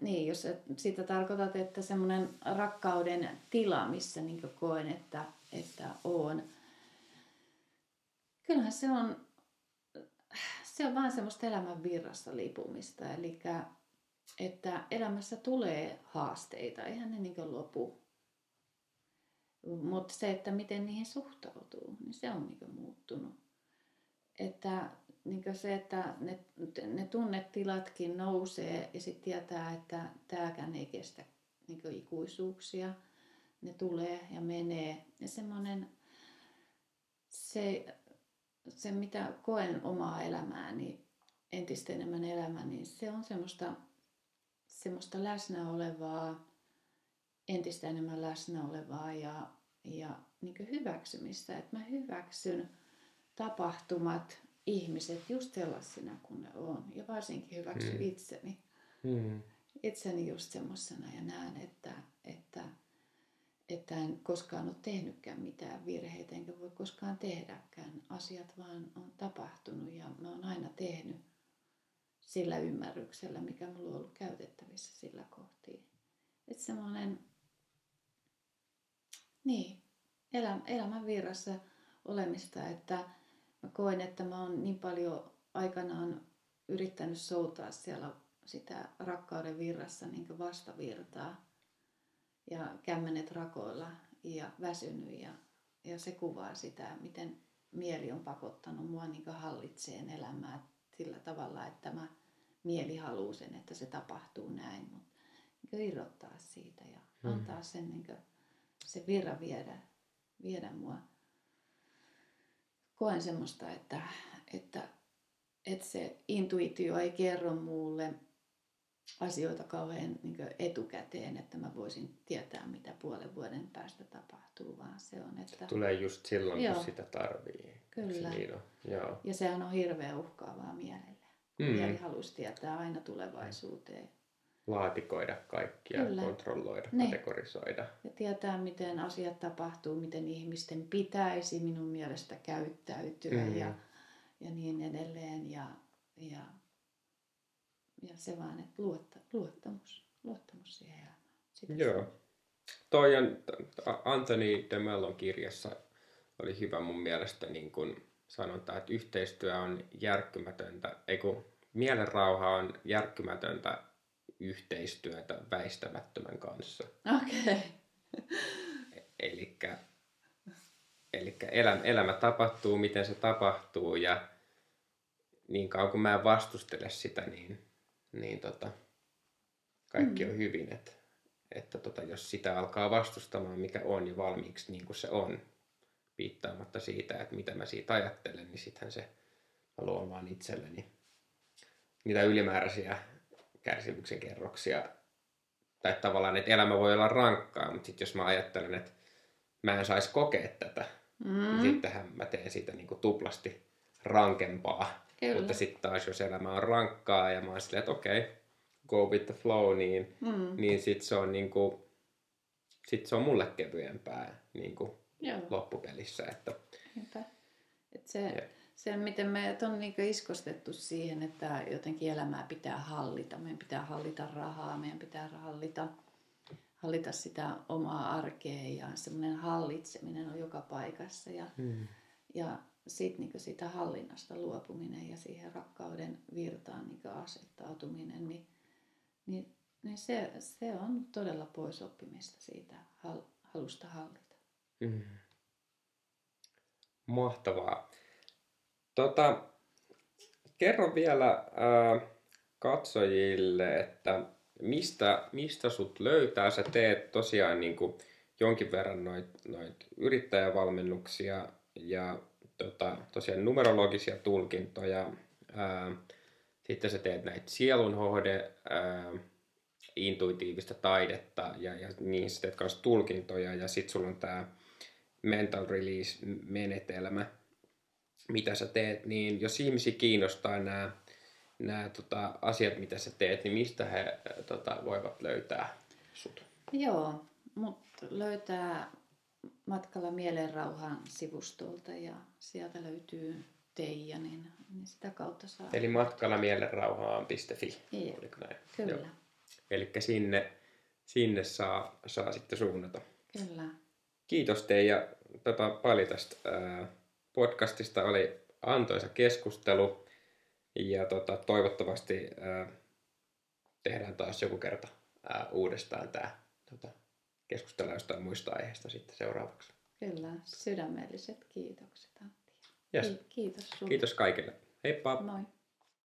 niin jos sitä tarkoitat, että semmoinen rakkauden tila, missä niin koen, että, että on. Kyllähän se on, se on vaan semmoista elämän virrassa lipumista, eli että elämässä tulee haasteita, eihän ne niin lopu. Mutta se, että miten niihin suhtautuu, niin se on niin muuttunut. Että niin se, että ne, ne tunnetilatkin nousee ja sitten tietää, että tämäkään ei kestä niin ikuisuuksia. Ne tulee ja menee. Ja semmoinen, se, se mitä koen omaa elämääni, entistä enemmän elämää, niin se on semmoista, semmoista läsnä olevaa, entistä enemmän läsnä olevaa ja, ja niin hyväksymistä. Että mä hyväksyn tapahtumat, ihmiset just sellaisina kuin ne on. Ja varsinkin hyväksyn mm. itseni. Mm. Itseni just semmoisena ja näen, että, että, että en koskaan ole tehnytkään mitään virheitä, enkä voi koskaan tehdäkään. Asiat vaan on tapahtunut ja mä oon aina tehnyt sillä ymmärryksellä, mikä mulla on ollut käytettävissä sillä kohtiin. Että semmoinen, niin, elämän virrassa olemista, että mä koen, että mä oon niin paljon aikanaan yrittänyt soutaa siellä sitä rakkauden virrassa niin vastavirtaa ja kämmenet rakoilla ja väsynyt ja, ja se kuvaa sitä, miten mieli on pakottanut mua niin hallitseen elämää sillä tavalla, että mä mieli haluaa sen, että se tapahtuu näin, mutta niin irrottaa siitä ja hmm. antaa sen niin se virra viedä, viedä mua koen semmoista, että, että, että se intuitio ei kerro mulle asioita kauhean niin etukäteen, että mä voisin tietää, mitä puolen vuoden päästä tapahtuu, vaan se on, että... Tulee just silloin, Joo. kun sitä tarvii. Kyllä. Se niin on. Joo. Ja sehän on hirveän uhkaavaa mielelle. Mm. Mieli halusi tietää aina tulevaisuuteen laatikoida kaikkia, Kyllä. kontrolloida, ne. kategorisoida. Ja tietää, miten asiat tapahtuu, miten ihmisten pitäisi minun mielestä käyttäytyä mm. ja, ja niin edelleen. Ja, ja, ja se vaan, että luotta, luottamus, luottamus siihen elämään. Sitä Joo. Toi on, Anthony de Mellon kirjassa oli hyvä mun mielestä niin kun sanonta, että yhteistyö on järkkymätöntä, ei kun mielenrauha on järkkymätöntä yhteistyötä väistämättömän kanssa. Okei. Okay. Elikkä, elikkä elämä, elämä tapahtuu, miten se tapahtuu ja niin kauan kun mä en vastustele sitä, niin, niin tota, kaikki mm. on hyvin. Että, että tota, jos sitä alkaa vastustamaan, mikä on jo valmiiksi niin kuin se on, piittaamatta siitä, että mitä mä siitä ajattelen, niin sittenhän se mä luon vaan itselleni niitä ylimääräisiä kärsimyksen kerroksia. Tai tavallaan, että elämä voi olla rankkaa, mutta sitten jos mä ajattelen, että mä en saisi kokea tätä, niin mm. niin sittenhän mä teen siitä niin kuin tuplasti rankempaa. Kyllä. Mutta sitten taas, jos elämä on rankkaa ja mä oon silleen, että okei, okay, go with the flow, niin, mm. niin sitten se on niin kuin, sit se on mulle kevyempää niin kuin loppupelissä. Että, Et se, ja se, miten me on niin iskostettu siihen, että jotenkin elämää pitää hallita. Meidän pitää hallita rahaa, meidän pitää hallita, hallita sitä omaa arkea ja semmoinen hallitseminen on joka paikassa. Ja, hmm. ja sitten niin siitä hallinnasta luopuminen ja siihen rakkauden virtaan niin asettautuminen, niin, niin, niin se, se on todella pois oppimista siitä halusta hallita. Hmm. Mahtavaa. Tota, kerro vielä ää, katsojille, että mistä, mistä sut löytää. Sä teet tosiaan niin kuin jonkin verran noit, noit yrittäjävalmennuksia ja tota, tosiaan numerologisia tulkintoja. Ää, sitten sä teet näitä sielunhohde, ää, intuitiivista taidetta ja, ja niihin sä teet myös tulkintoja ja sitten sulla on tämä mental release-menetelmä – mitä sä teet, niin jos ihmisiä kiinnostaa nämä, nämä tota, asiat, mitä sä teet, niin mistä he tota, voivat löytää sut? Joo, mut löytää matkalla mielenrauhaan sivustolta ja sieltä löytyy Teija, niin, niin sitä kautta saa. Eli matkalla mielenrauhaan.fi. Oliko näin? Kyllä, Eli sinne, sinne saa, saa sitten suunnata. kyllä. Kiitos Teija tota, paljon tästä ää, podcastista. Oli antoisa keskustelu ja tota, toivottavasti ää, tehdään taas joku kerta ää, uudestaan tämä tota, keskustella jostain muista aiheista sitten seuraavaksi. Kyllä, sydämelliset kiitokset Antti. Yes. Ki- Kiitos sinulle. Kiitos kaikille. Heippa! Moi.